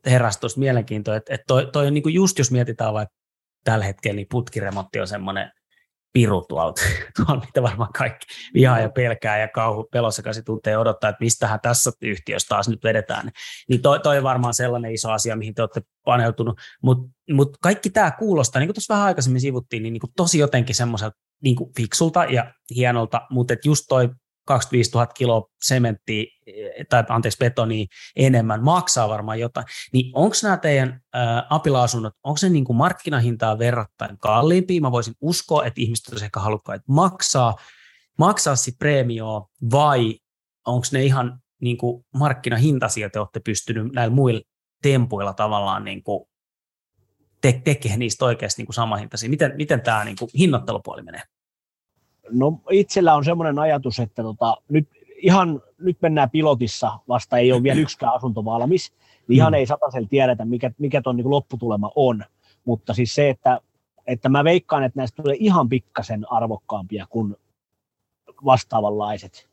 heräsi mielenkiintoa, että, että toi, toi on niin kuin just jos mietitään vaikka tällä hetkellä, niin putkiremontti on semmoinen piru tuolta, tuolta mitä varmaan kaikki vihaa ja pelkää ja kauhu pelossekaisin tuntee odottaa, että mistähän tässä yhtiössä taas nyt vedetään. Niin toi, toi on varmaan sellainen iso asia, mihin te olette paneutunut, mutta mut kaikki tämä kuulostaa, niin kuin tuossa vähän aikaisemmin sivuttiin, niin, niin kuin tosi jotenkin semmoiselta niin kuin fiksulta ja hienolta, mutta just toi 25 000 kiloa sementtiä, tai anteeksi betonia enemmän, maksaa varmaan jotain, niin onko nämä teidän ää, apila-asunnot, onko se niin kuin markkinahintaa verrattain kalliimpia? Mä voisin uskoa, että ihmiset olisivat ehkä halukkaita maksaa, maksaa sitten preemioa, vai onko ne ihan niin kuin markkinahintaisia, te olette pystynyt näillä muilla tempuilla tavallaan niin te- tekemään niistä oikeasti niin kuin samanhintaisia. Miten, miten tämä niin kuin hinnoittelupuoli menee? No itsellä on semmoinen ajatus, että tota, nyt ihan nyt mennään pilotissa, vasta ei ole vielä yksikään asunto valmis, niin ihan mm. ei satasella tiedetä, mikä, mikä tuon niin lopputulema on. Mutta siis se, että, että mä veikkaan, että näistä tulee ihan pikkasen arvokkaampia kuin vastaavanlaiset.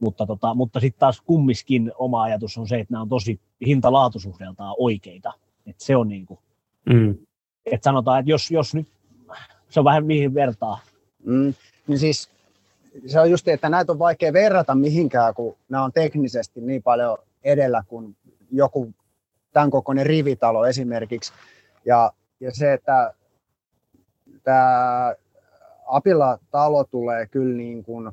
Mutta, tota, mutta sitten taas kummiskin oma ajatus on se, että nämä on tosi hinta-laatusuhdeltaan oikeita. Että se on niin kuin, mm. että sanotaan, että jos, jos nyt, se on vähän mihin vertaa, Mm, niin siis se on just, että näitä on vaikea verrata mihinkään, kun nämä on teknisesti niin paljon edellä kuin joku tämän kokoinen rivitalo esimerkiksi. Ja, ja se, että tämä Apila-talo tulee kyllä niin kuin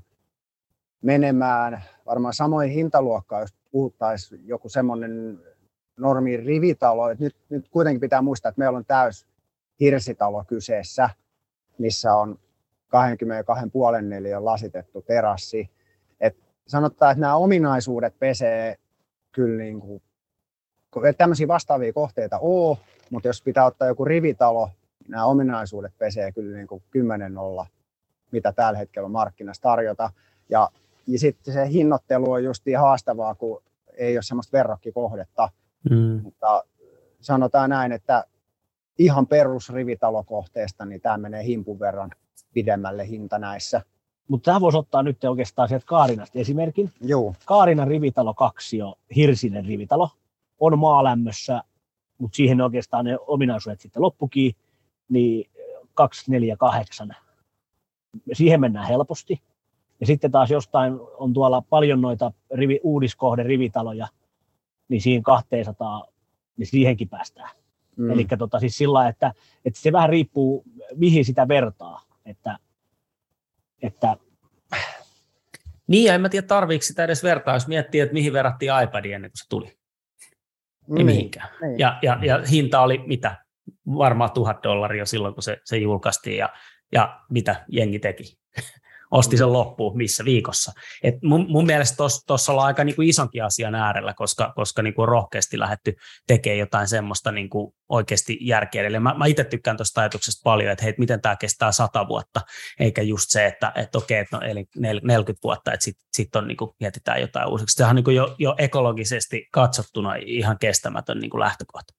menemään varmaan samoin hintaluokkaan, jos puhuttaisiin joku semmoinen normi rivitalo. Et nyt, nyt kuitenkin pitää muistaa, että meillä on täys hirsitalo kyseessä, missä on 22,5 neliön lasitettu terassi. Et sanotaan, että nämä ominaisuudet pesee kyllä niin kuin, tämmöisiä vastaavia kohteita oo, mutta jos pitää ottaa joku rivitalo, niin nämä ominaisuudet pesee kyllä niin kuin 10 olla, mitä tällä hetkellä markkinassa tarjota. Ja, ja sitten se hinnoittelu on just haastavaa, kun ei ole semmoista verrokkikohdetta. Mm. Mutta sanotaan näin, että ihan perusrivitalokohteesta, niin tämä menee himpun verran pidemmälle hinta näissä. Mutta tämä voisi ottaa nyt oikeastaan sieltä Kaarinasta esimerkin. Joo. Kaarinan rivitalo 2 on Hirsinen rivitalo. On maalämmössä, mutta siihen oikeastaan ne ominaisuudet sitten loppukin, niin 248. Siihen mennään helposti. Ja sitten taas jostain on tuolla paljon noita rivi, uudiskohden rivitaloja, niin siihen 200, niin siihenkin päästään. Mm. Eli tota, siis sillä että, että se vähän riippuu, mihin sitä vertaa. Että, että niin, ja en mä tiedä, tarviiko sitä edes vertaa, jos miettii, että mihin verrattiin iPadia ennen kuin se tuli. Ei niin, mihinkään. Niin. Ja, ja, ja hinta oli mitä? Varmaan tuhat dollaria silloin, kun se, se julkaistiin, ja, ja mitä jengi teki osti sen loppuun missä viikossa. Et mun, mun mielestä tuossa ollaan aika niinku isonkin asian äärellä, koska, koska niinku on rohkeasti lähetty tekemään jotain semmoista niinku oikeasti järkeä. Eli mä, mä itse tykkään tuosta ajatuksesta paljon, että hei, miten tämä kestää sata vuotta, eikä just se, että et okei, että no, eli 40 vuotta, että sitten sit on niinku, mietitään jotain uusiksi. Sehän on niinku jo, jo ekologisesti katsottuna ihan kestämätön niinku lähtökohta.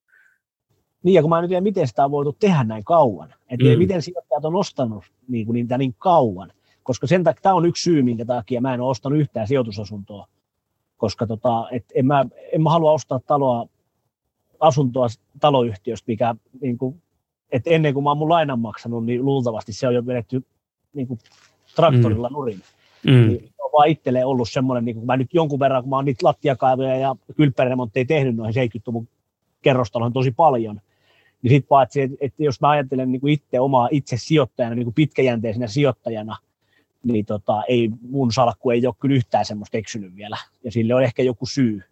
Niin, ja kun mä en tiedä, miten sitä on voitu tehdä näin kauan. Että mm. miten sijoittajat on ostanut niin kuin niitä niin kauan koska sen takia, tämä on yksi syy, minkä takia mä en ole ostanut yhtään sijoitusasuntoa, koska tota, et en, mä, en mä halua ostaa taloa, asuntoa taloyhtiöstä, mikä niin kuin, että ennen kuin mä oon mun lainan maksanut, niin luultavasti se on jo vedetty niin kuin traktorilla mm. nurin. Mm. Niin on vaan itselleen ollut semmoinen, niin kuin mä nyt jonkun verran, kun mä oon niitä lattiakaivoja ja kylppäremontteja tehnyt noihin 70-luvun kerrostaloihin tosi paljon, niin sitten vaan, että, että jos mä ajattelen niin kuin itse omaa itse sijoittajana, niin kuin pitkäjänteisenä sijoittajana, niin tota, ei, mun salkku ei ole kyllä yhtään semmoista eksynyt vielä. Ja sille on ehkä joku syy,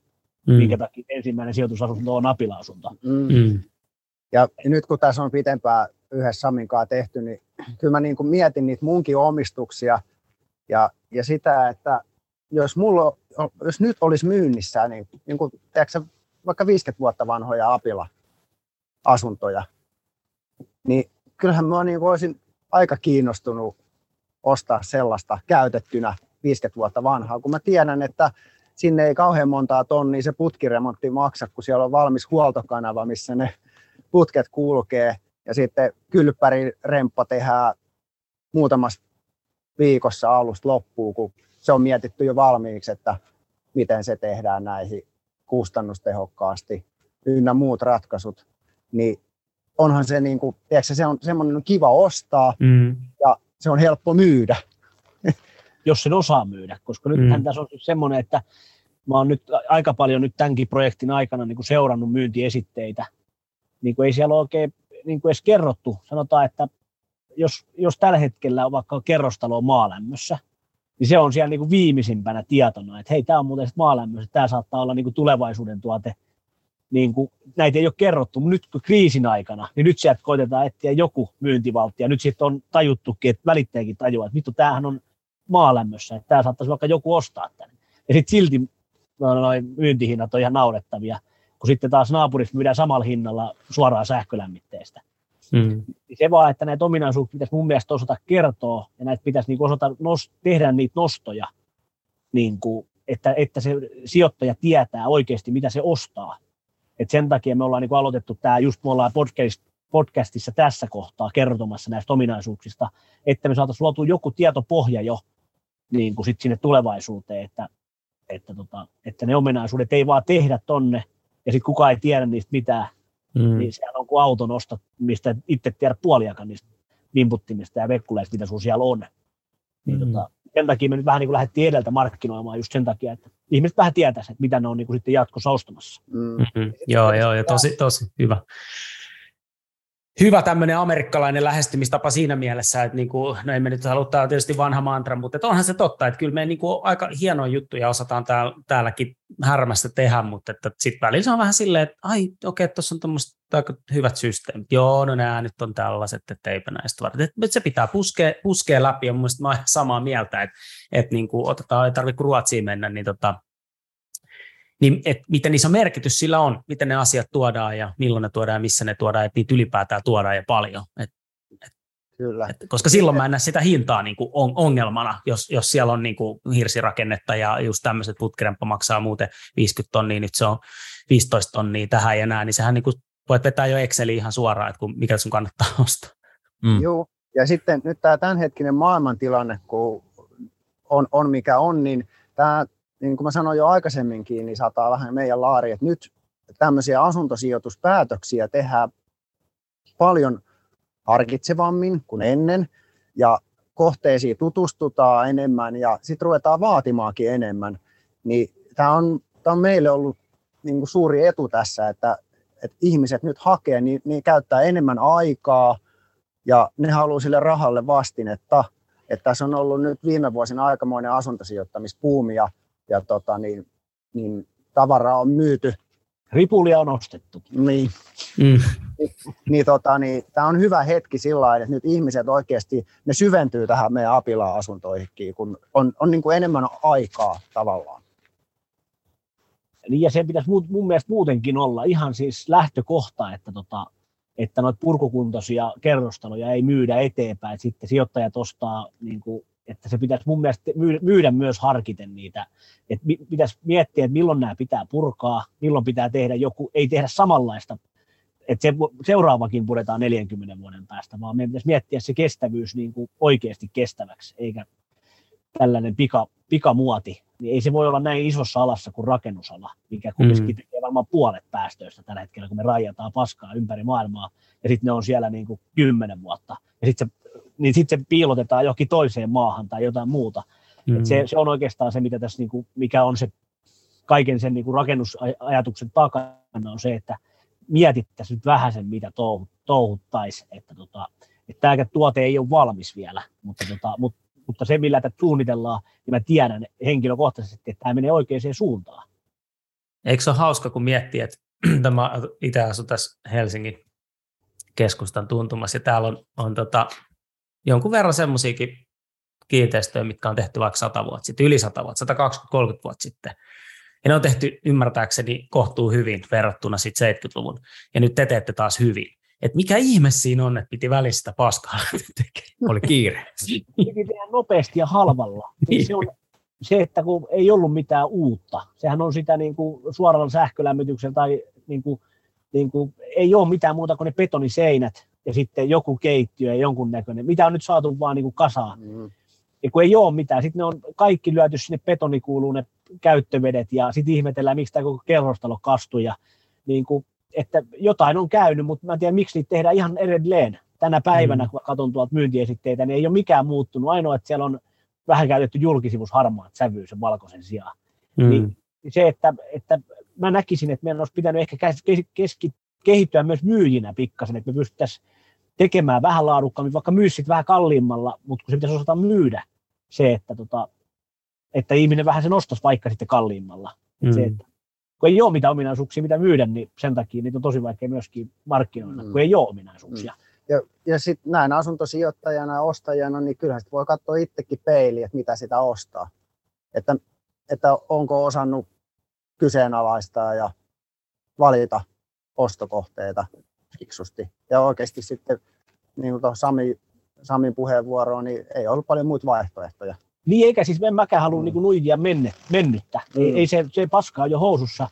mm. minkä takia ensimmäinen sijoitusasunto on apila-asunto. Mm. Mm. Ja nyt kun tässä on pitempään yhdessä Samin kanssa tehty, niin kyllä mä niin kuin mietin niitä munkin omistuksia ja, ja sitä, että jos, mulla, jos nyt olisi myynnissä, niin, niin kuin, tiedätkö, vaikka 50 vuotta vanhoja apila-asuntoja, niin kyllähän mä niin olisin aika kiinnostunut ostaa sellaista käytettynä 50 vuotta vanhaa, kun mä tiedän, että sinne ei kauhean montaa tonnia se putkiremontti maksa, kun siellä on valmis huoltokanava, missä ne putket kulkee, ja sitten kylppäriremppa tehdään muutamassa viikossa alusta loppuun, kun se on mietitty jo valmiiksi, että miten se tehdään näihin kustannustehokkaasti ynnä muut ratkaisut, niin onhan se, niin kuin, tiedätkö, se on semmoinen kiva ostaa mm. ja se on helppo myydä. Jos sen osaa myydä, koska nyt mm. tässä on semmoinen, että mä oon nyt aika paljon nyt tämänkin projektin aikana niin kuin seurannut myyntiesitteitä. Niin kuin ei siellä ole oikein niin kuin edes kerrottu. Sanotaan, että jos, jos tällä hetkellä on vaikka kerrostalo maalämmössä, niin se on siellä niin kuin viimeisimpänä tietona, että hei, tämä on muuten maalämmössä, tämä saattaa olla niin kuin tulevaisuuden tuote niin kuin, näitä ei ole kerrottu, mutta nyt kun kriisin aikana, niin nyt sieltä koitetaan etsiä joku myyntivaltti, ja nyt sitten on tajuttukin, että välittäjäkin tajuaa, että vittu, tämähän on maalämmössä, että tämä saattaisi vaikka joku ostaa tänne. Ja sitten silti no, noin myyntihinnat on ihan naurettavia, kun sitten taas naapurissa myydään samalla hinnalla suoraan sähkölämmitteestä. Mm. Se vaan, että näitä ominaisuuksia pitäisi mun mielestä osata kertoa, ja näitä pitäisi niin osata nost- tehdä niitä nostoja, niin kuin, että, että se sijoittaja tietää oikeasti, mitä se ostaa. Et sen takia me ollaan niin aloitettu tämä, just me ollaan podcast, podcastissa tässä kohtaa kertomassa näistä ominaisuuksista, että me saataisiin luotua joku tietopohja jo niin kuin sit sinne tulevaisuuteen, että, että, tota, että ne ominaisuudet ei vaan tehdä tonne, ja sitten kukaan ei tiedä niistä mitään, mm. niin siellä on kuin auton ostat, mistä itse tiedä puoliakaan niistä vimputtimista ja vekkuleista, mitä sun siellä on. Niin mm. tota, sen takia me nyt vähän niin kuin lähdettiin edeltä markkinoimaan just sen takia, että ihmiset vähän tietäisi, että mitä ne on niin kuin sitten jatkossa ostamassa. Mm. Mm-hmm. Joo, joo, ja tosi, tosi hyvä. Hyvä tämmöinen amerikkalainen lähestymistapa siinä mielessä, että niin kuin, no emme nyt halua tietysti vanha mantra, mutta että onhan se totta, että kyllä me niin kuin aika hienoja juttuja osataan tääl, täälläkin härmästä tehdä, mutta että sitten välillä se on vähän silleen, että ai okei, okay, tuossa on tuommoista aika hyvät systeemit. Joo, no nämä nyt on tällaiset, että eipä näistä varten. Että se pitää puskea, puskea läpi ja mun mielestä mä olen samaa mieltä, että, että niin kuin otetaan, ei tarvitse Ruotsiin mennä, niin tota, niin et miten iso merkitys sillä on, miten ne asiat tuodaan ja milloin ne tuodaan ja missä ne tuodaan, että niitä ylipäätään tuodaan ja paljon. Et, et, Kyllä. Et, koska silloin mä en näe sitä hintaa niin kuin ongelmana, jos, jos siellä on niin kuin hirsirakennetta ja just tämmöiset putkiremppa maksaa muuten 50 tonnia, nyt se on 15 tonnia tähän ja näin, niin sehän niin kuin voit vetää jo Exceliin ihan suoraan, että kun, mikä sun kannattaa ostaa. Mm. Joo, ja sitten nyt tämä tämänhetkinen maailmantilanne, kun on, on mikä on, niin tämä niin kuin mä sanoin jo aikaisemminkin, niin saattaa vähän meidän laari, että nyt tämmöisiä asuntosijoituspäätöksiä tehdään paljon harkitsevammin kuin ennen ja kohteisiin tutustutaan enemmän ja sitten ruvetaan vaatimaankin enemmän. Niin tämä on, on meille ollut niin kuin suuri etu tässä, että, että ihmiset nyt hakee, niin, niin käyttää enemmän aikaa ja ne haluaa sille rahalle vastinetta. Että tässä on ollut nyt viime vuosina aikamoinen asuntosijoittamispuumi ja ja tota, niin, niin tavaraa on myyty. Ripulia on ostettu. Niin. Mm. niin, tota, niin tämä on hyvä hetki sillä että nyt ihmiset oikeasti, ne syventyy tähän meidän apila-asuntoihin, kun on, on niin kuin enemmän aikaa tavallaan. Niin ja se pitäisi mun mielestä muutenkin olla ihan siis lähtökohta, että, tota, että noita purkukuntoisia kerrostaloja ei myydä eteenpäin. Sitten sijoittajat ostaa niin kuin että se pitäisi mun mielestä myydä myös harkiten niitä, että pitäisi miettiä, että milloin nämä pitää purkaa, milloin pitää tehdä joku, ei tehdä samanlaista, että se seuraavakin puretaan 40 vuoden päästä, vaan meidän pitäisi miettiä se kestävyys niin kuin oikeasti kestäväksi, eikä tällainen pika, pikamuoti, niin ei se voi olla näin isossa alassa kuin rakennusala, mikä kumminkin mm. tekee varmaan puolet päästöistä tällä hetkellä, kun me rajataan paskaa ympäri maailmaa, ja sitten ne on siellä niin kuin kymmenen vuotta, ja sitten se niin sitten se piilotetaan johonkin toiseen maahan tai jotain muuta. Mm. Et se, se on oikeastaan se, mitä tässä, niin kuin, mikä on se kaiken sen niin kuin rakennusajatuksen takana, on se, että mietittäisiin nyt vähän sen, mitä touhut, touhuttaisiin. Että, tota, että tämä tuote ei ole valmis vielä, mutta, tota, mutta, mutta se, millä tätä suunnitellaan, niin mä tiedän henkilökohtaisesti, että tämä menee oikeaan suuntaan. Eikö se ole hauska, kun miettii, että tämä itse asun tässä Helsingin keskustan tuntumassa, ja täällä on, on tota, jonkun verran semmoisiakin kiinteistöjä, mitkä on tehty vaikka 100 vuotta sitten, yli 100 vuotta, 120-30 vuotta sitten. Ja ne on tehty ymmärtääkseni kohtuu hyvin verrattuna sitten 70-luvun. Ja nyt te teette taas hyvin. Et mikä ihme siinä on, että piti välistä paskaa Oli kiire. Piti tehdä nopeasti ja halvalla. Niin. Se on se, että kun ei ollut mitään uutta. Sehän on sitä niin kuin suoralla sähkölämmityksellä tai niin kuin, niin kuin, ei ole mitään muuta kuin ne betoniseinät ja sitten joku keittiö ja jonkun näköinen, mitä on nyt saatu vaan niin kuin kasaan. Mm. Ja kun ei ole mitään, sitten ne on kaikki lyöty sinne betonikuuluun ne käyttövedet ja sitten ihmetellään, miksi tämä koko kerrostalo kastui. Ja niin kuin, että jotain on käynyt, mutta mä en tiedä, miksi niitä tehdään ihan edelleen. Tänä päivänä, mm. kun katson tuolta myyntiesitteitä, niin ei ole mikään muuttunut. Ainoa, että siellä on vähän käytetty julkisivus harmaat sävyys ja valkoisen sijaan. Mm. Niin se, että, että mä näkisin, että meidän olisi pitänyt ehkä keski, kehittyä myös myyjinä pikkasen, että me pystyttäisiin tekemään vähän laadukkaammin, vaikka myy vähän kalliimmalla, mutta kun se pitäisi osata myydä se, että, tota, että ihminen vähän sen ostaisi vaikka sitten kalliimmalla. Mm. Se, että, kun ei ole mitään ominaisuuksia, mitä myydä, niin sen takia niitä on tosi vaikea myöskin markkinoida, mm. kun ei ole ominaisuuksia. Mm. Ja, ja sitten näin asuntosijoittajana ja ostajana, niin kyllähän sit voi katsoa itsekin peiliin, että mitä sitä ostaa. Että, että onko osannut kyseenalaistaa ja valita ostokohteita fiksusti. Ja oikeasti sitten, niin kuin Sami, Samin puheenvuoroon, niin ei ollut paljon muita vaihtoehtoja. Niin eikä siis en mäkään halua mm. niin nuijia menne, mennyttä. Mm. Ei, ei se, se paska on jo housussa,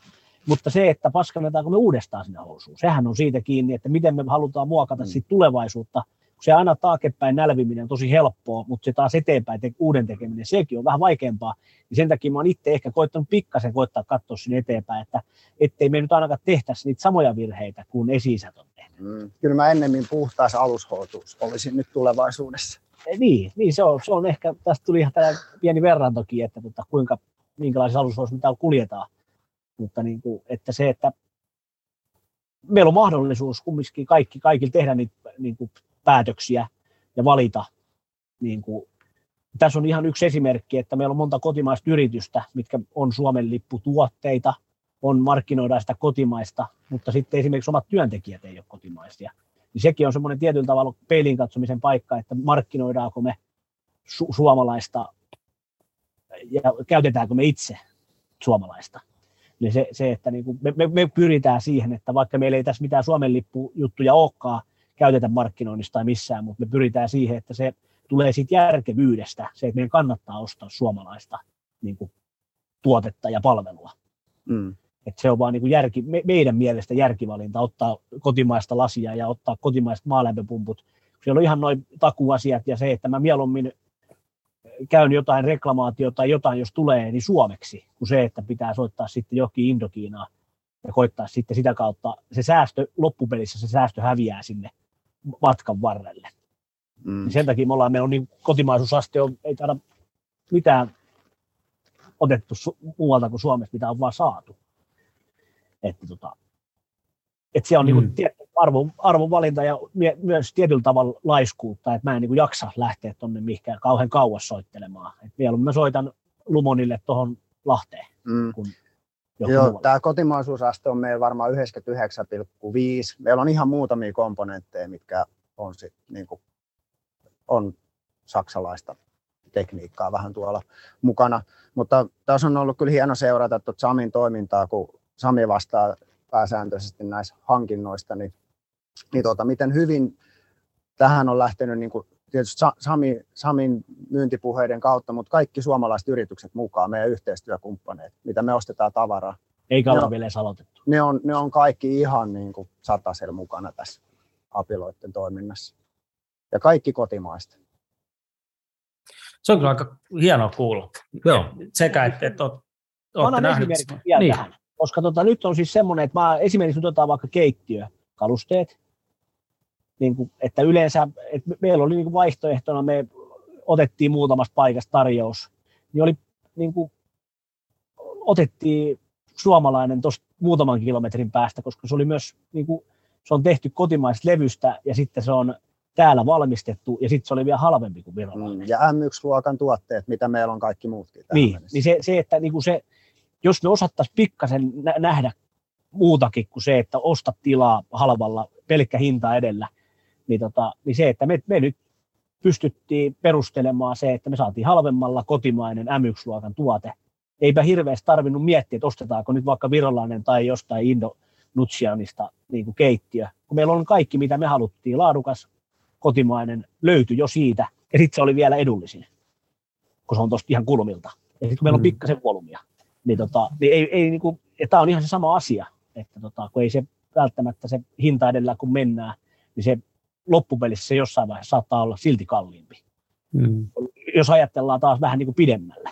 mutta se, että paskannetaanko me uudestaan sinne housuun, sehän on siitä kiinni, että miten me halutaan muokata mm. sit tulevaisuutta se aina taaksepäin nälviminen on tosi helppoa, mutta se taas eteenpäin te- uuden tekeminen, sekin on vähän vaikeampaa. Niin sen takia mä oon itse ehkä koittanut pikkasen koittaa katsoa sinne eteenpäin, että ettei me nyt ainakaan tehtäisi niitä samoja virheitä kuin esi on tehnyt. Mm. Kyllä mä ennemmin puhtaas alushoituus olisin nyt tulevaisuudessa. Niin, niin se, on, se on ehkä, tästä tuli ihan tämä pieni verran toki, että tota, kuinka, minkälaisessa alushoidossa mitä kuljetaan. Mutta niin kuin, että se, että meillä on mahdollisuus kumminkin kaikki, kaikille tehdä niitä niin kuin päätöksiä ja valita. Niin kuin, tässä on ihan yksi esimerkki, että meillä on monta kotimaista yritystä, mitkä on Suomen lipputuotteita, on markkinoida sitä kotimaista, mutta sitten esimerkiksi omat työntekijät ei ole kotimaisia. Niin sekin on semmoinen tietyllä tavalla peilin katsomisen paikka, että markkinoidaanko me su- suomalaista ja käytetäänkö me itse suomalaista. Niin se, se että niin kuin me, me, me, pyritään siihen, että vaikka meillä ei tässä mitään Suomen lippujuttuja olekaan käytetä markkinoinnista tai missään, mutta me pyritään siihen, että se tulee siitä järkevyydestä, se, että meidän kannattaa ostaa suomalaista niin kuin, tuotetta ja palvelua. Mm. Että se on vaan niin kuin järki, me, meidän mielestä järkivalinta ottaa kotimaista lasia ja ottaa kotimaiset maalämpöpumput. Siellä on ihan noin takuasiat ja se, että mä mieluummin käyn jotain reklamaatiota tai jotain, jos tulee, niin suomeksi, kuin se, että pitää soittaa sitten jokin Indokiinaa ja koittaa sitten sitä kautta, se säästö, loppupelissä se säästö häviää sinne matkan varrelle. Mm. Sen takia me ollaan, meillä on niin kotimaisuusaste on, ei taida mitään otettu su- muualta kuin Suomesta, mitä on vaan saatu. Että tota, että se on niinku mm. niin arvon, arvonvalinta ja mie, myös tietyllä tavalla laiskuutta, että mä en niin kuin jaksa lähteä tuonne mihinkään kauhean kauas soittelemaan. Et mieluummin mä soitan Lumonille tuohon Lahteen. Mm. Kun Joo, tämä kotimaisuusaste on meillä varmaan 99,5. Meillä on ihan muutamia komponentteja, mitkä on, sit, niin kuin, on saksalaista tekniikkaa vähän tuolla mukana. Mutta tässä on ollut kyllä hieno seurata tuota Samin toimintaa, kun Sami vastaa pääsääntöisesti näissä hankinnoista, niin, niin tuota, miten hyvin tähän on lähtenyt niin kuin tietysti Sami, Samin myyntipuheiden kautta, mutta kaikki suomalaiset yritykset mukaan, meidän yhteistyökumppaneet, mitä me ostetaan tavaraa. Eikä ole vielä aloitettu. Ne on, ne on kaikki ihan niin kuin satasella mukana tässä apiloiden toiminnassa. Ja kaikki kotimaista. Se on kyllä aika hienoa kuulla. Joo. Sekä, että, että olette nähneet. Vielä niin. tähän. Koska tota, nyt on siis semmoinen, että mä, esimerkiksi nyt otetaan vaikka keittiökalusteet, niin kuin, että yleensä, että meillä oli niin kuin vaihtoehtona, me otettiin muutamasta paikasta tarjous, niin oli niin kuin, otettiin suomalainen tuosta muutaman kilometrin päästä, koska se oli myös, niin kuin, se on tehty kotimaista levystä ja sitten se on täällä valmistettu ja sitten se oli vielä halvempi kuin virolainen. Mm, ja M1-luokan tuotteet, mitä meillä on kaikki muutkin. Niin, niin se, se, että niin kuin se, jos me osattaisiin pikkasen nähdä muutakin kuin se, että osta tilaa halvalla pelkkä hinta edellä, niin, tota, niin se, että me, me nyt pystyttiin perustelemaan se, että me saatiin halvemmalla kotimainen M1-luokan tuote. Eipä hirveästi tarvinnut miettiä, että ostetaanko nyt vaikka virolainen tai jostain Indo Nutsianista niin kuin keittiö. Kun meillä on kaikki, mitä me haluttiin, laadukas, kotimainen, löytyi jo siitä. Ja sitten se oli vielä edullisin, kun se on tuosta ihan kulmilta. Ja sitten meillä on mm. pikkasen volumia niin, tota, niin ei, ei niin kuin, ja tämä on ihan se sama asia, että tota, kun ei se välttämättä se hinta edellä kun mennään, niin se loppupelissä se jossain vaiheessa saattaa olla silti kalliimpi. Mm. Jos ajatellaan taas vähän niin kuin pidemmälle.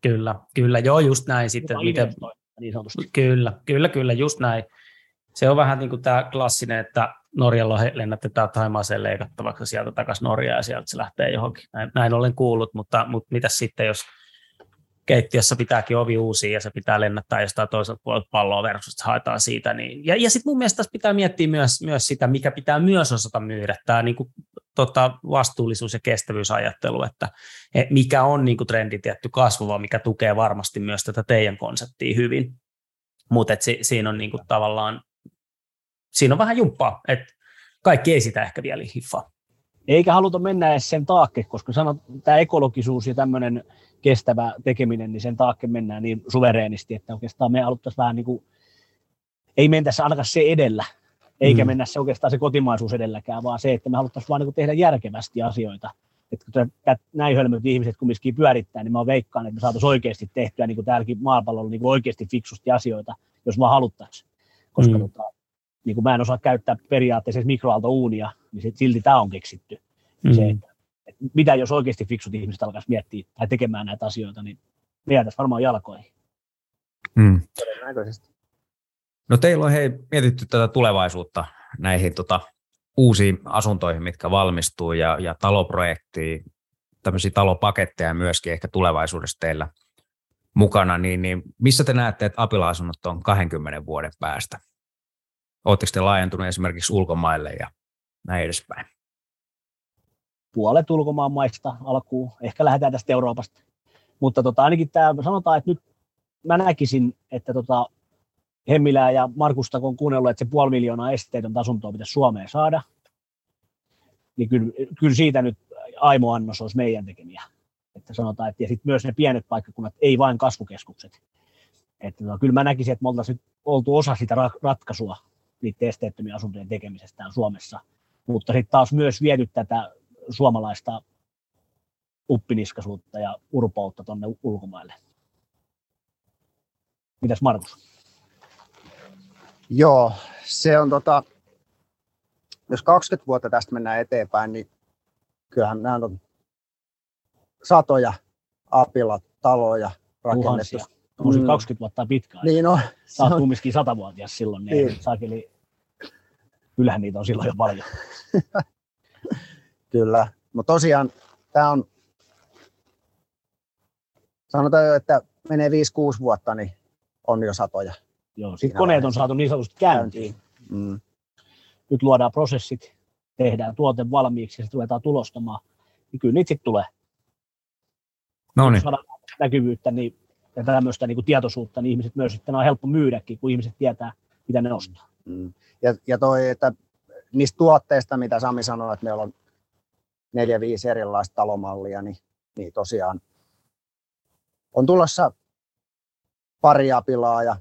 Kyllä, kyllä, joo, just näin sitten. Miten, niin sanotusti. Kyllä, kyllä, kyllä, just näin. Se on vähän niin kuin tämä klassinen, että Norjalla lennätetään Taimaaseen leikattavaksi sieltä takaisin Norjaan ja sieltä se lähtee johonkin. Näin, näin olen kuullut, mutta, mutta mitä sitten, jos keittiössä pitääkin ovi uusia ja se pitää lennättää jostain toiselta puolelta palloa versus, haetaan siitä. Niin, ja ja sitten mun mielestä tässä pitää miettiä myös, myös sitä, mikä pitää myös osata myydä, tämä niin kuin, tota, vastuullisuus- ja kestävyysajattelu, että et mikä on niin kuin trendi tietty kasvava, mikä tukee varmasti myös tätä teidän konseptia hyvin. Mutta si, siinä on niin kuin, tavallaan, siinä on vähän jumppaa, että kaikki ei sitä ehkä vielä hiffaa. Eikä haluta mennä edes sen taakke, koska sanot, tämä ekologisuus ja tämmöinen kestävä tekeminen, niin sen taakke mennään niin suvereenisti, että oikeastaan me haluttaisiin vähän niin kuin, ei mentäisi ainakaan se edellä, eikä mm. mennä se oikeastaan se kotimaisuus edelläkään, vaan se, että me haluttaisiin vaan niin tehdä järkevästi asioita. Että kun näin hölmöt ihmiset kumminkin pyörittää, niin mä veikkaan, että me saataisiin oikeasti tehtyä niin kuin täälläkin maapallolla niin kuin oikeasti fiksusti asioita, jos vaan haluttaisiin. Koska mm. tota, niin kuin mä en osaa käyttää periaatteessa mikroaaltouunia, niin silti tämä on keksitty. Mm. Se, että mitä jos oikeasti fiksut ihmiset alkaisi miettiä tai tekemään näitä asioita, niin me jäätäisiin varmaan jalkoihin. Mm. No teillä on hei, mietitty tätä tulevaisuutta näihin tota, uusiin asuntoihin, mitkä valmistuu ja, ja taloprojektiin, tämmöisiä talopaketteja myöskin ehkä tulevaisuudessa teillä mukana, niin, niin missä te näette, että apila on 20 vuoden päästä? Oletteko te laajentunut esimerkiksi ulkomaille ja näin edespäin? Puolet ulkomaan maista alkuun. Ehkä lähdetään tästä Euroopasta. Mutta tota, ainakin tämä, sanotaan, että nyt mä näkisin, että tota, Hemmilää ja Markusta, kun on kuunnellut, että se puoli miljoonaa esteetöntä asuntoa pitäisi Suomeen saada, niin kyllä, kyllä siitä nyt aimo annos olisi meidän tekemiä. Että sanotaan, että ja sitten myös ne pienet paikkakunnat, ei vain kasvukeskukset. Että no, kyllä mä näkisin, että me oltaisiin oltu osa sitä ratkaisua niiden esteettömien asuntojen tekemisestä täällä Suomessa. Mutta sitten taas myös viety tätä suomalaista uppiniskaisuutta ja urpoutta tuonne ulkomaille. Mitäs Markus? Joo, se on tota, jos 20 vuotta tästä mennään eteenpäin, niin kyllähän nämä on satoja apilataloja rakennettu. Tuhansia. On mm. 20 vuotta pitkä aika. Niin on. Sä oot kumminkin 100-vuotias silloin, niin, niin. Saakeli, kyllähän niitä on silloin jo paljon. Kyllä, mutta tosiaan tämä on, sanotaan jo, että menee 5-6 vuotta, niin on jo satoja. Joo, sitten koneet on saatu niin sanotusti käyntiin. Mm. Nyt luodaan prosessit, tehdään tuote valmiiksi ja sitten ruvetaan tulostamaan. Niin kyllä niitä sitten tulee. No niin. näkyvyyttä niin, ja tämmöistä niin kuin tietoisuutta, niin ihmiset myös sitten on helppo myydäkin, kun ihmiset tietää, mitä ne ostaa. Mm. Ja, ja toi, että niistä tuotteista, mitä Sami sanoi, että meillä on neljä, viisi erilaista talomallia, niin, niin tosiaan on tulossa pari apilaa ja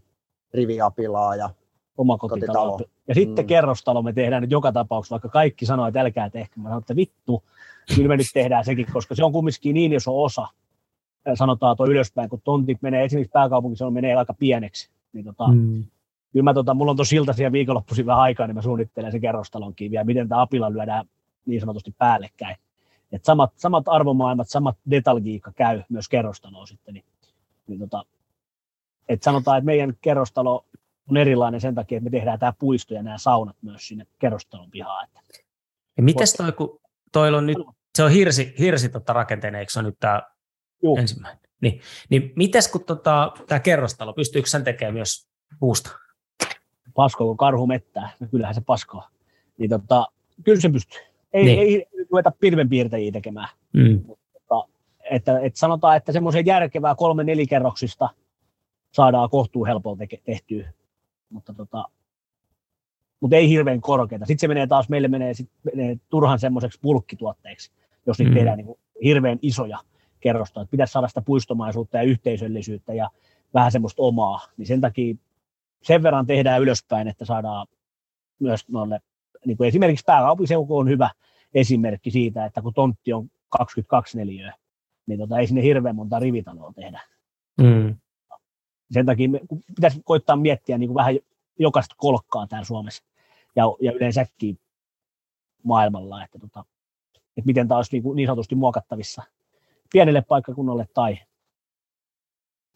riviapilaa ja omakotitalo. Ja sitten mm. kerrostalo me tehdään nyt joka tapauksessa, vaikka kaikki sanoo, että älkää tehkö. Mä sanon, että vittu, kyllä me nyt tehdään sekin, koska se on kumminkin niin iso osa, sanotaan tuo ylöspäin, kun tontit menee, esimerkiksi pääkaupungissa on menee aika pieneksi. Niin tota, mm. Kyllä mä, tota, mulla on tuossa iltaisia viikonloppuisin vähän aikaa, niin mä suunnittelen se kerrostalonkin vielä, miten tämä apila lyödään niin sanotusti päällekkäin. Et samat, samat arvomaailmat, samat detalgiikka käy myös kerrostaloon sitten. Niin, niin tota, et sanotaan, että meidän kerrostalo on erilainen sen takia, että me tehdään tämä puisto ja nämä saunat myös sinne kerrostalon pihaan. Että ja mites toi, kun toi on nyt, se on hirsi, hirsi tota rakenteinen, eikö se on nyt tämä ensimmäinen? Niin, niin mites kun tota, tämä kerrostalo, pystyykö sen tekemään myös puusta? Pasko, kun karhu mettää, no kyllähän se paskoa. Niin tota, kyllä se pystyy. Ei, niin. ei ruveta pilvenpiirtäjiä tekemään. Mm. Mutta, että, että sanotaan, että semmoisen järkevää kolme nelikerroksista – saadaan kohtuu helpolla tehtyä, mutta, tota, mutta ei hirveän korkeita. Sitten se menee taas, meille menee, sit, menee turhan semmoiseksi bulkkituotteeksi, jos niitä mm. tehdään niin kuin hirveän isoja kerrosta. Että pitäisi saada sitä puistomaisuutta ja yhteisöllisyyttä ja vähän semmoista omaa. Niin sen takia sen verran tehdään ylöspäin, että saadaan myös noille, niin kuin esimerkiksi pääkaupunkiseutu on hyvä esimerkki siitä, että kun tontti on 22 neliöä, niin tota, ei sinne hirveän monta rivitaloa tehdä. Mm. Sen takia me pitäisi koittaa miettiä niin kuin vähän jokaista kolkkaa täällä Suomessa ja, ja yleensäkin maailmalla, että, tota, että miten tämä olisi niin, kuin niin sanotusti muokattavissa pienelle paikkakunnalle tai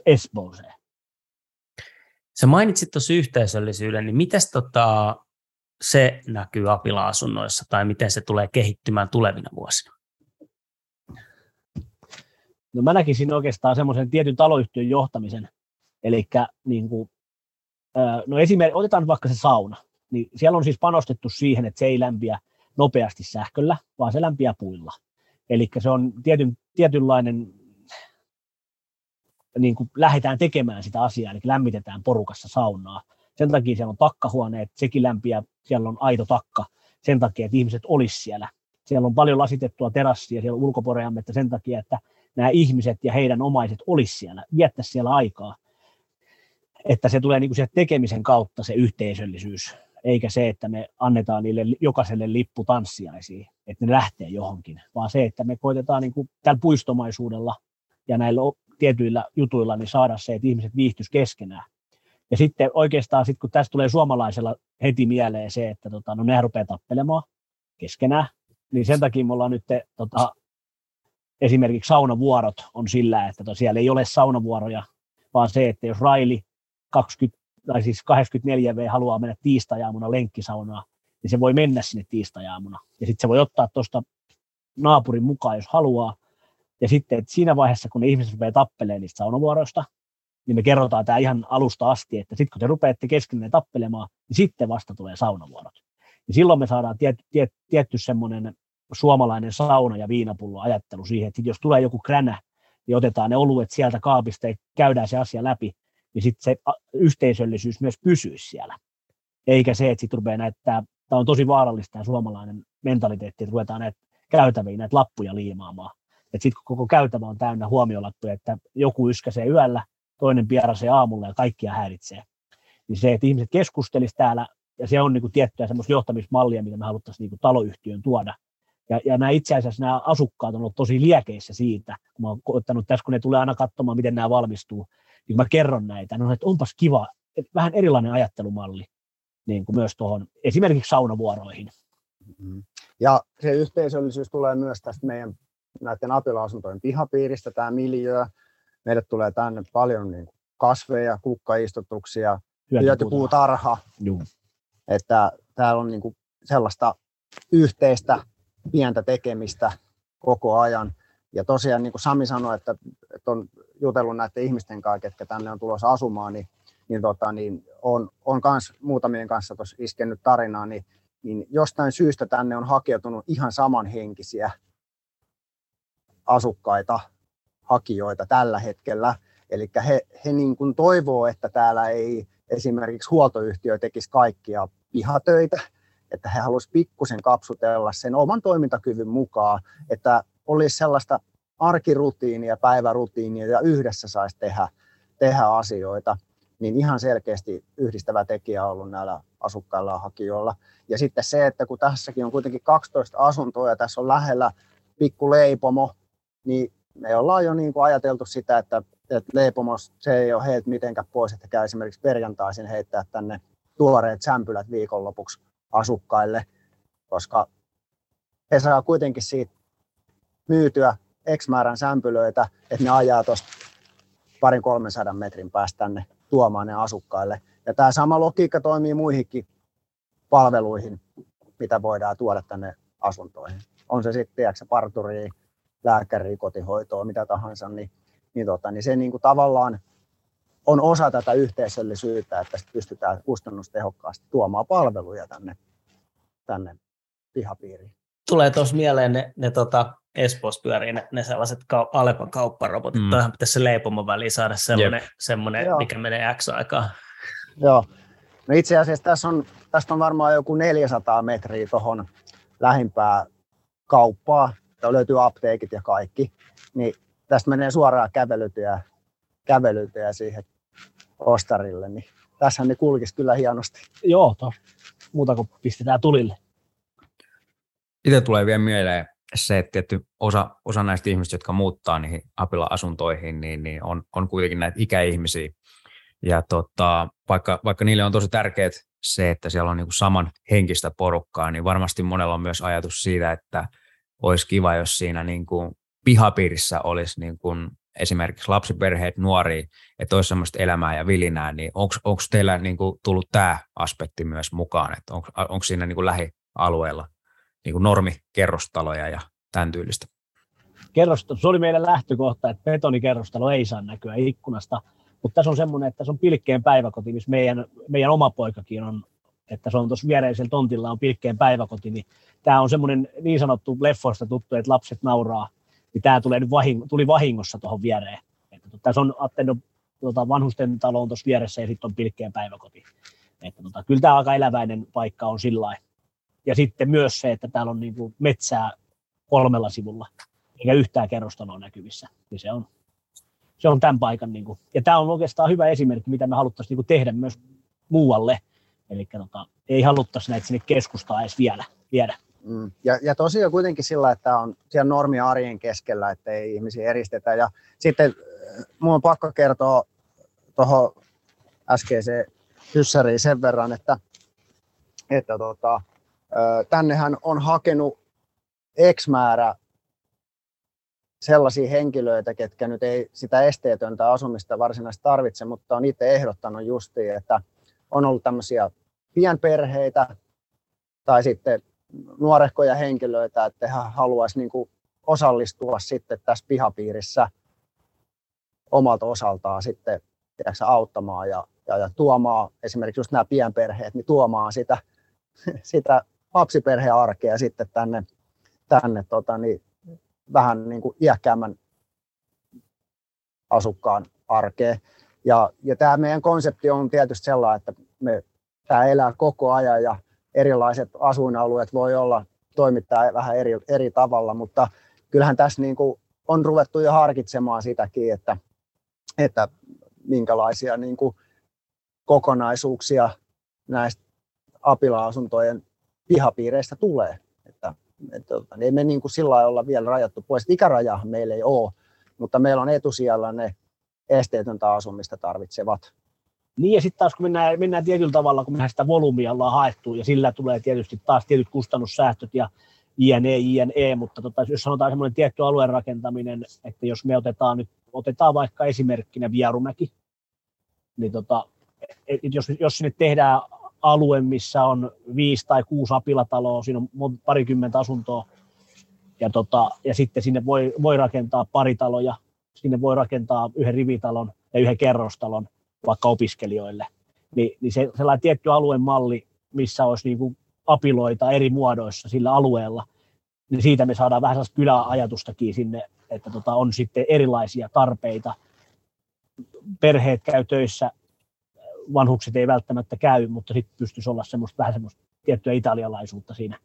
Espooseen. Sä mainitsit tuossa yhteisöllisyyden, niin miten tota, se näkyy apila-asunnoissa tai miten se tulee kehittymään tulevina vuosina? No mä näkisin oikeastaan semmoisen tietyn taloyhtiön johtamisen Eli niin kuin, no esimerkiksi, otetaan vaikka se sauna, niin siellä on siis panostettu siihen, että se ei lämpiä nopeasti sähköllä, vaan se lämpiää puilla. Eli se on tietyn, tietynlainen, niin kuin lähdetään tekemään sitä asiaa, eli lämmitetään porukassa saunaa. Sen takia siellä on takkahuoneet, sekin lämpiää, siellä on aito takka, sen takia, että ihmiset olisi siellä. Siellä on paljon lasitettua terassia siellä ulkoporeammetta sen takia, että nämä ihmiset ja heidän omaiset olisi siellä, viettäisi siellä aikaa että se tulee niin kuin tekemisen kautta se yhteisöllisyys, eikä se, että me annetaan niille jokaiselle lippu tanssiaisiin, että ne lähtee johonkin, vaan se, että me koitetaan niin kuin tällä puistomaisuudella ja näillä tietyillä jutuilla niin saada se, että ihmiset viihtyisi keskenään. Ja sitten oikeastaan, sit kun tästä tulee suomalaisella heti mieleen se, että tota, no ne rupeaa tappelemaan keskenään, niin sen takia me ollaan nyt tota, esimerkiksi saunavuorot on sillä, että siellä ei ole saunavuoroja, vaan se, että jos Raili 20, tai siis 84V haluaa mennä tiistajaamuna lenkkisaunaan, niin se voi mennä sinne tiistajaamuna. Ja sitten se voi ottaa tuosta naapurin mukaan, jos haluaa. Ja sitten että siinä vaiheessa, kun ne ihmiset rupeaa tappelemaan niistä saunavuoroista, niin me kerrotaan tämä ihan alusta asti, että sitten kun te rupeatte keskenään tappelemaan, niin sitten vasta tulee saunavuorot. Ja silloin me saadaan tiet, tiet, tietty semmoinen suomalainen sauna- ja viinapullo ajattelu siihen, että jos tulee joku kränä, niin otetaan ne oluet sieltä kaapista ja käydään se asia läpi, niin sitten se yhteisöllisyys myös pysyisi siellä. Eikä se, että sitten rupeaa näyttää, tämä on tosi vaarallista tämä suomalainen mentaliteetti, että ruvetaan näitä käytäviä, näitä lappuja liimaamaan. Että sitten koko käytävä on täynnä huomiolattuja, että joku yskäsee yöllä, toinen pierasee aamulla ja kaikkia häiritsee. Niin se, että ihmiset keskustelisivat täällä, ja se on niin kuin tiettyä semmoista johtamismallia, mitä me haluttaisiin niin taloyhtiön tuoda. Ja, ja nämä itse asiassa nämä asukkaat on ollut tosi liekeissä siitä, kun mä oon ottanut tässä, kun ne tulee aina katsomaan, miten nämä valmistuu, niin mä kerron näitä, no, että onpas kiva, että vähän erilainen ajattelumalli niin kuin myös tuohon esimerkiksi saunavuoroihin. Mm-hmm. Ja se yhteisöllisyys tulee myös tästä meidän näiden apilausuntojen pihapiiristä, tämä miljöö. Meille tulee tänne paljon niin kasveja, kukkaistutuksia, hyötypuutarha. Että täällä on niin kuin sellaista yhteistä pientä tekemistä koko ajan. Ja tosiaan niin kuin Sami sanoi, että, että on jutellut näiden ihmisten kanssa, ketkä tänne on tulossa asumaan, niin, niin, tota, niin on, on kans muutamien kanssa tuossa iskennyt tarinaa, niin, niin jostain syystä tänne on hakeutunut ihan samanhenkisiä asukkaita, hakijoita tällä hetkellä. Eli he, he niin kuin toivoo, että täällä ei esimerkiksi huoltoyhtiö tekisi kaikkia pihatöitä, että he haluaisivat pikkusen kapsutella sen oman toimintakyvyn mukaan, että olisi sellaista arkirutiinia, päivärutiinia ja yhdessä saisi tehdä, tehdä asioita, niin ihan selkeästi yhdistävä tekijä on ollut näillä asukkailla ja hakijoilla. Ja sitten se, että kun tässäkin on kuitenkin 12 asuntoa ja tässä on lähellä pikku leipomo, niin me ollaan jo niin kuin ajateltu sitä, että, että leipomos se ei ole heiltä mitenkään pois, että käy esimerkiksi perjantaisin heittää tänne tuoreet sämpylät viikonlopuksi asukkaille, koska he saa kuitenkin siitä myytyä X määrän sämpylöitä, että ne ajaa tuosta parin 300 metrin päästä tänne tuomaan ne asukkaille. Ja tämä sama logiikka toimii muihinkin palveluihin, mitä voidaan tuoda tänne asuntoihin. On se sitten, tiedätkö, parturi, lääkäri, kotihoitoa, mitä tahansa, niin, niin, tota, niin se niin kuin tavallaan on osa tätä yhteisöllisyyttä, että pystytään kustannustehokkaasti tuomaan palveluja tänne, tänne pihapiiriin. Tulee tuossa mieleen ne, ne tota, Espoossa pyörii ne, ne sellaiset kau- Alepan kaupparobotit. Mm. Toihan pitäisi se leipomon väliin saada semmoinen, semmoinen mikä menee X aikaa. Joo. No itse asiassa tässä on, tästä on varmaan joku 400 metriä tuohon lähimpää kauppaa. Täällä löytyy apteekit ja kaikki. Niin tästä menee suoraan kävelytyä, kävelytyä siihen ostarille. Niin tässä ne kulkisi kyllä hienosti. Joo, to. muuta kuin pistetään tulille. Itse tulee vielä mieleen se, että tietty osa, osa näistä ihmistä, jotka muuttaa niihin apila-asuntoihin, niin, niin on, on kuitenkin näitä ikäihmisiä. Ja tota, vaikka, vaikka niille on tosi tärkeää se, että siellä on niin kuin saman henkistä porukkaa, niin varmasti monella on myös ajatus siitä, että olisi kiva, jos siinä niin kuin pihapiirissä olisi niin kuin esimerkiksi lapsiperheet, nuoria, että olisi sellaista elämää ja vilinää, niin onko teillä niin kuin tullut tämä aspekti myös mukaan, että onko siinä niin kuin lähialueella niin normikerrostaloja ja tämän tyylistä? Kerrosto, se oli meidän lähtökohta, että betonikerrostalo ei saa näkyä ikkunasta, mutta tässä on semmoinen, että se on pilkkeen päiväkoti, missä meidän, meidän oma poikakin on, että se on tuossa viereisellä tontilla on pilkkeen päiväkoti, niin tämä on semmoinen niin sanottu leffoista tuttu, että lapset nauraa, niin tämä tulee nyt vahing, tuli vahingossa tuohon viereen. Että tota, tässä on Attendo tota, vanhusten talo on tuossa vieressä ja sitten on pilkkeen päiväkoti. Että tota, kyllä tämä aika eläväinen paikka on sillä Ja sitten myös se, että täällä on niin kuin metsää kolmella sivulla, eikä yhtään kerrostaloa näkyvissä. Niin se on, se on tämän paikan. Niin kuin. Ja tämä on oikeastaan hyvä esimerkki, mitä me haluttaisiin niin kuin tehdä myös muualle. Eli tota, ei haluttaisi näitä sinne keskustaa edes vielä viedä. Mm. Ja, ja tosiaan kuitenkin sillä, että on siellä normi arjen keskellä, että ei ihmisiä eristetä. Ja sitten äh, minun on pakko kertoa tuohon äskeiseen hyssäriin sen verran, että, että tota, tännehän on hakenut X määrä sellaisia henkilöitä, ketkä nyt ei sitä esteetöntä asumista varsinaisesti tarvitse, mutta on itse ehdottanut justiin, että on ollut tämmöisiä pienperheitä tai sitten nuorehkoja henkilöitä, että he haluaisivat niin osallistua sitten tässä pihapiirissä omalta osaltaan sitten tiedätkö, auttamaan ja, ja, ja tuomaan esimerkiksi just nämä pienperheet, niin tuomaan sitä, sitä lapsiperhearkea sitten tänne, tänne tota, niin vähän niin kuin iäkkäämmän asukkaan arkeen. Ja, ja tämä meidän konsepti on tietysti sellainen, että me, tämä elää koko ajan ja erilaiset asuinalueet voi olla toimittaa vähän eri, eri tavalla, mutta kyllähän tässä niin kuin on ruvettu jo harkitsemaan sitäkin, että, että minkälaisia niin kuin kokonaisuuksia näistä apila-asuntojen pihapiireistä tulee. Että, tota, niin ei me niin kuin sillä lailla olla vielä rajattu pois. Ikärajahan meillä ei ole, mutta meillä on etusijalla ne esteetöntä asumista tarvitsevat. Niin ja sitten taas kun mennään, mennään tietyllä tavalla, kun mennään sitä volyymia ollaan haettu ja sillä tulee tietysti taas tietyt kustannussäästöt ja JNE, JNE, mutta tota, jos sanotaan semmoinen tietty alueen rakentaminen, että jos me otetaan nyt, otetaan vaikka esimerkkinä Vierumäki, niin tota, et jos, jos sinne tehdään alue, missä on viisi tai kuusi apilataloa, siinä on parikymmentä asuntoa, ja, tota, ja sitten sinne voi, voi rakentaa paritaloja, sinne voi rakentaa yhden rivitalon ja yhden kerrostalon vaikka opiskelijoille, niin, niin se, sellainen tietty alueen malli, missä olisi niin kuin apiloita eri muodoissa sillä alueella, niin siitä me saadaan vähän sellaista kyläajatustakin sinne, että tota, on sitten erilaisia tarpeita. Perheet käy töissä, vanhukset ei välttämättä käy, mutta sitten pystyisi olla semmoista, vähän semmoista tiettyä italialaisuutta siinä.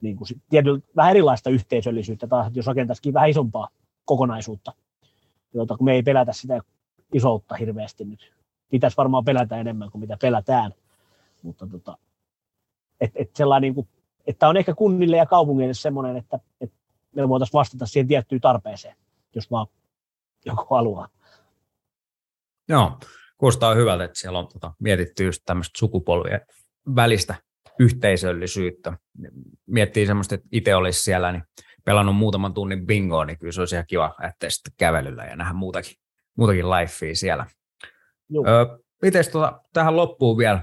Niin kuin, tietyllä, vähän erilaista yhteisöllisyyttä taas, että jos rakentaisikin vähän isompaa kokonaisuutta, jota, kun me ei pelätä sitä isoutta hirveästi nyt. Pitäisi varmaan pelätä enemmän kuin mitä pelätään, mutta tota, et, et sellainen, niin kuin, että on ehkä kunnille ja kaupungeille semmoinen, että, että me voitaisiin vastata siihen tiettyyn tarpeeseen, jos vaan joku haluaa. Joo, kuulostaa hyvältä, että siellä on tota, mietitty just tämmöistä sukupolvien välistä yhteisöllisyyttä. Miettii semmoista, että itse olisi siellä, niin pelannut muutaman tunnin bingoa, niin kyllä se olisi ihan kiva lähteä sitten kävelyllä ja nähdä muutakin, muutakin lifea siellä. Öö, Miten tota, tähän loppuun vielä,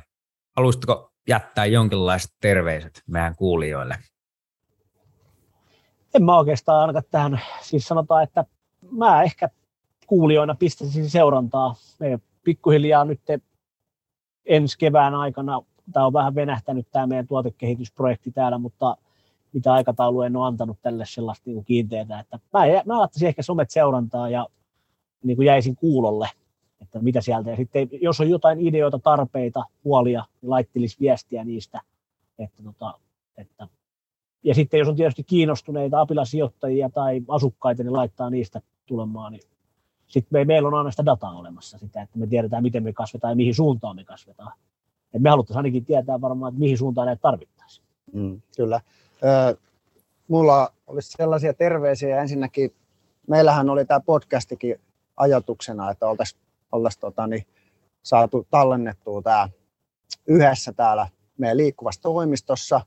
haluaisitko jättää jonkinlaiset terveiset meidän kuulijoille? En mä oikeastaan ainakaan tähän, siis sanotaan, että mä ehkä kuulijoina pistäisin seurantaa. Me pikkuhiljaa nyt ensi kevään aikana, tämä on vähän venähtänyt tämä meidän tuotekehitysprojekti täällä, mutta mitä aikataulu en ole antanut tälle sellaista niin kiinteää, että mä, mä laittaisin ehkä somet seurantaa ja niin kuin jäisin kuulolle että mitä sieltä. Ja sitten jos on jotain ideoita, tarpeita, huolia, niin laittelisi viestiä niistä. Että, tota, että, ja sitten jos on tietysti kiinnostuneita apilasijoittajia tai asukkaita, niin laittaa niistä tulemaan. Niin sitten me, meillä on aina sitä dataa olemassa, sitä, että me tiedetään, miten me kasvetaan ja mihin suuntaan me kasvetaan. Et me haluttaisiin ainakin tietää varmaan, että mihin suuntaan näitä tarvittaisiin. Mm, kyllä. Ö, mulla olisi sellaisia terveisiä. Ensinnäkin meillähän oli tämä podcastikin ajatuksena, että oltaisiin oltaisi tota, niin, saatu tallennettua tämä yhdessä täällä meidän liikkuvassa toimistossa,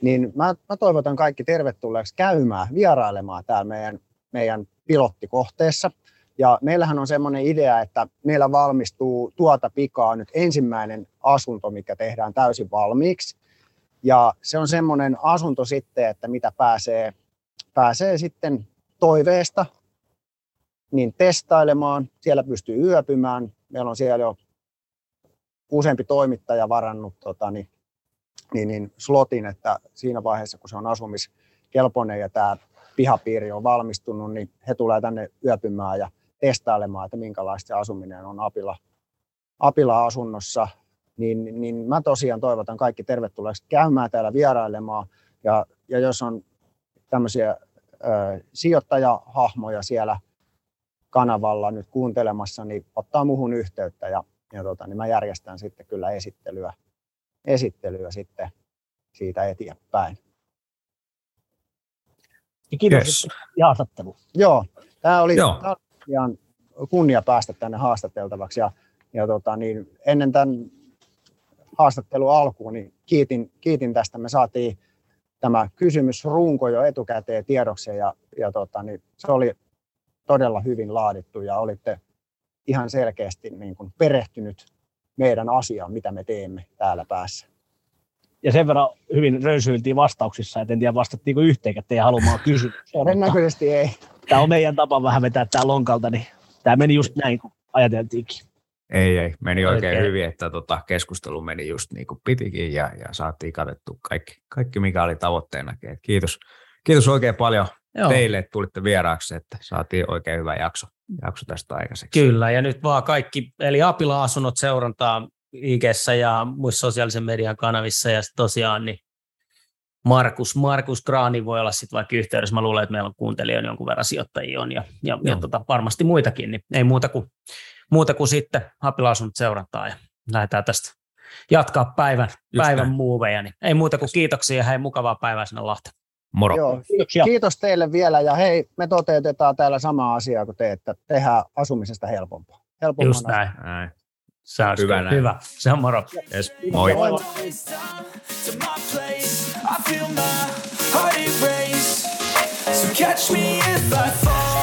niin mä, mä toivotan kaikki tervetulleeksi käymään, vierailemaan täällä meidän, meidän pilottikohteessa. Ja meillähän on semmoinen idea, että meillä valmistuu tuota pikaa nyt ensimmäinen asunto, mikä tehdään täysin valmiiksi. Ja se on semmoinen asunto sitten, että mitä pääsee, pääsee sitten toiveesta niin testailemaan. Siellä pystyy yöpymään. Meillä on siellä jo useampi toimittaja varannut tota, niin, niin, niin slotin, että siinä vaiheessa, kun se on asumiskelpoinen ja tämä pihapiiri on valmistunut, niin he tulee tänne yöpymään ja testailemaan, että minkälaista se asuminen on Apila, Apila-asunnossa. Niin, niin mä tosiaan toivotan kaikki tervetulleeksi käymään täällä vierailemaan. Ja, ja jos on tämmöisiä ö, sijoittajahahmoja siellä kanavalla nyt kuuntelemassa, niin ottaa muuhun yhteyttä ja, ja tota, niin mä järjestän sitten kyllä esittelyä, esittelyä sitten siitä eteenpäin. Kiitos yes. haastattelu. Joo, tämä oli, Joo. Tämä ihan kunnia päästä tänne haastateltavaksi ja, ja tota, niin ennen tämän haastattelun alkuun niin kiitin, kiitin tästä. Me saatiin tämä kysymysrunko jo etukäteen tiedokseen ja, ja tota, niin se oli todella hyvin laadittu ja olitte ihan selkeästi niin kuin perehtynyt meidän asiaan, mitä me teemme täällä päässä. Ja sen verran hyvin röysyiltiin vastauksissa, että en tiedä vastattiinko yhteenkään teidän haluamaan kysymykseen. Todennäköisesti ei. Tämä on meidän tapa vähän vetää tämä lonkalta, niin tämä meni just näin, kun ajateltiinkin. Ei, ei. Meni oikein, Oikein. hyvin, että tota, keskustelu meni just niin kuin pitikin ja, ja saatiin katettu kaikki, kaikki, mikä oli tavoitteenakin. Et kiitos, kiitos oikein paljon Joo. teille, että tulitte vieraaksi, että saatiin oikein hyvä jakso, jakso tästä aikaiseksi. Kyllä, ja nyt vaan kaikki, eli Apila-asunnot seurantaa ig ja muissa sosiaalisen median kanavissa, ja tosiaan niin Markus, Markus Graani voi olla sitten vaikka yhteydessä. Mä luulen, että meillä on kuuntelijoita jonkun verran sijoittajia on, ja, ja, ja tota, varmasti muitakin, niin ei muuta kuin, muuta kuin sitten Apila-asunnot seurantaa, ja lähdetään tästä jatkaa päivän, päivän näin. muuveja, niin ei muuta kuin kiitoksia ja hei mukavaa päivää sinne Lahteen. Moro. Joo, Kiitoksia. kiitos teille vielä ja hei, me toteutetaan täällä samaa asiaa kuin te, että tehdään asumisesta helpompaa. helpomman Just näin. Näin. On Hyvä näin. hyvä. Se on moro. Yes, moi. Moi. So catch me if I fall.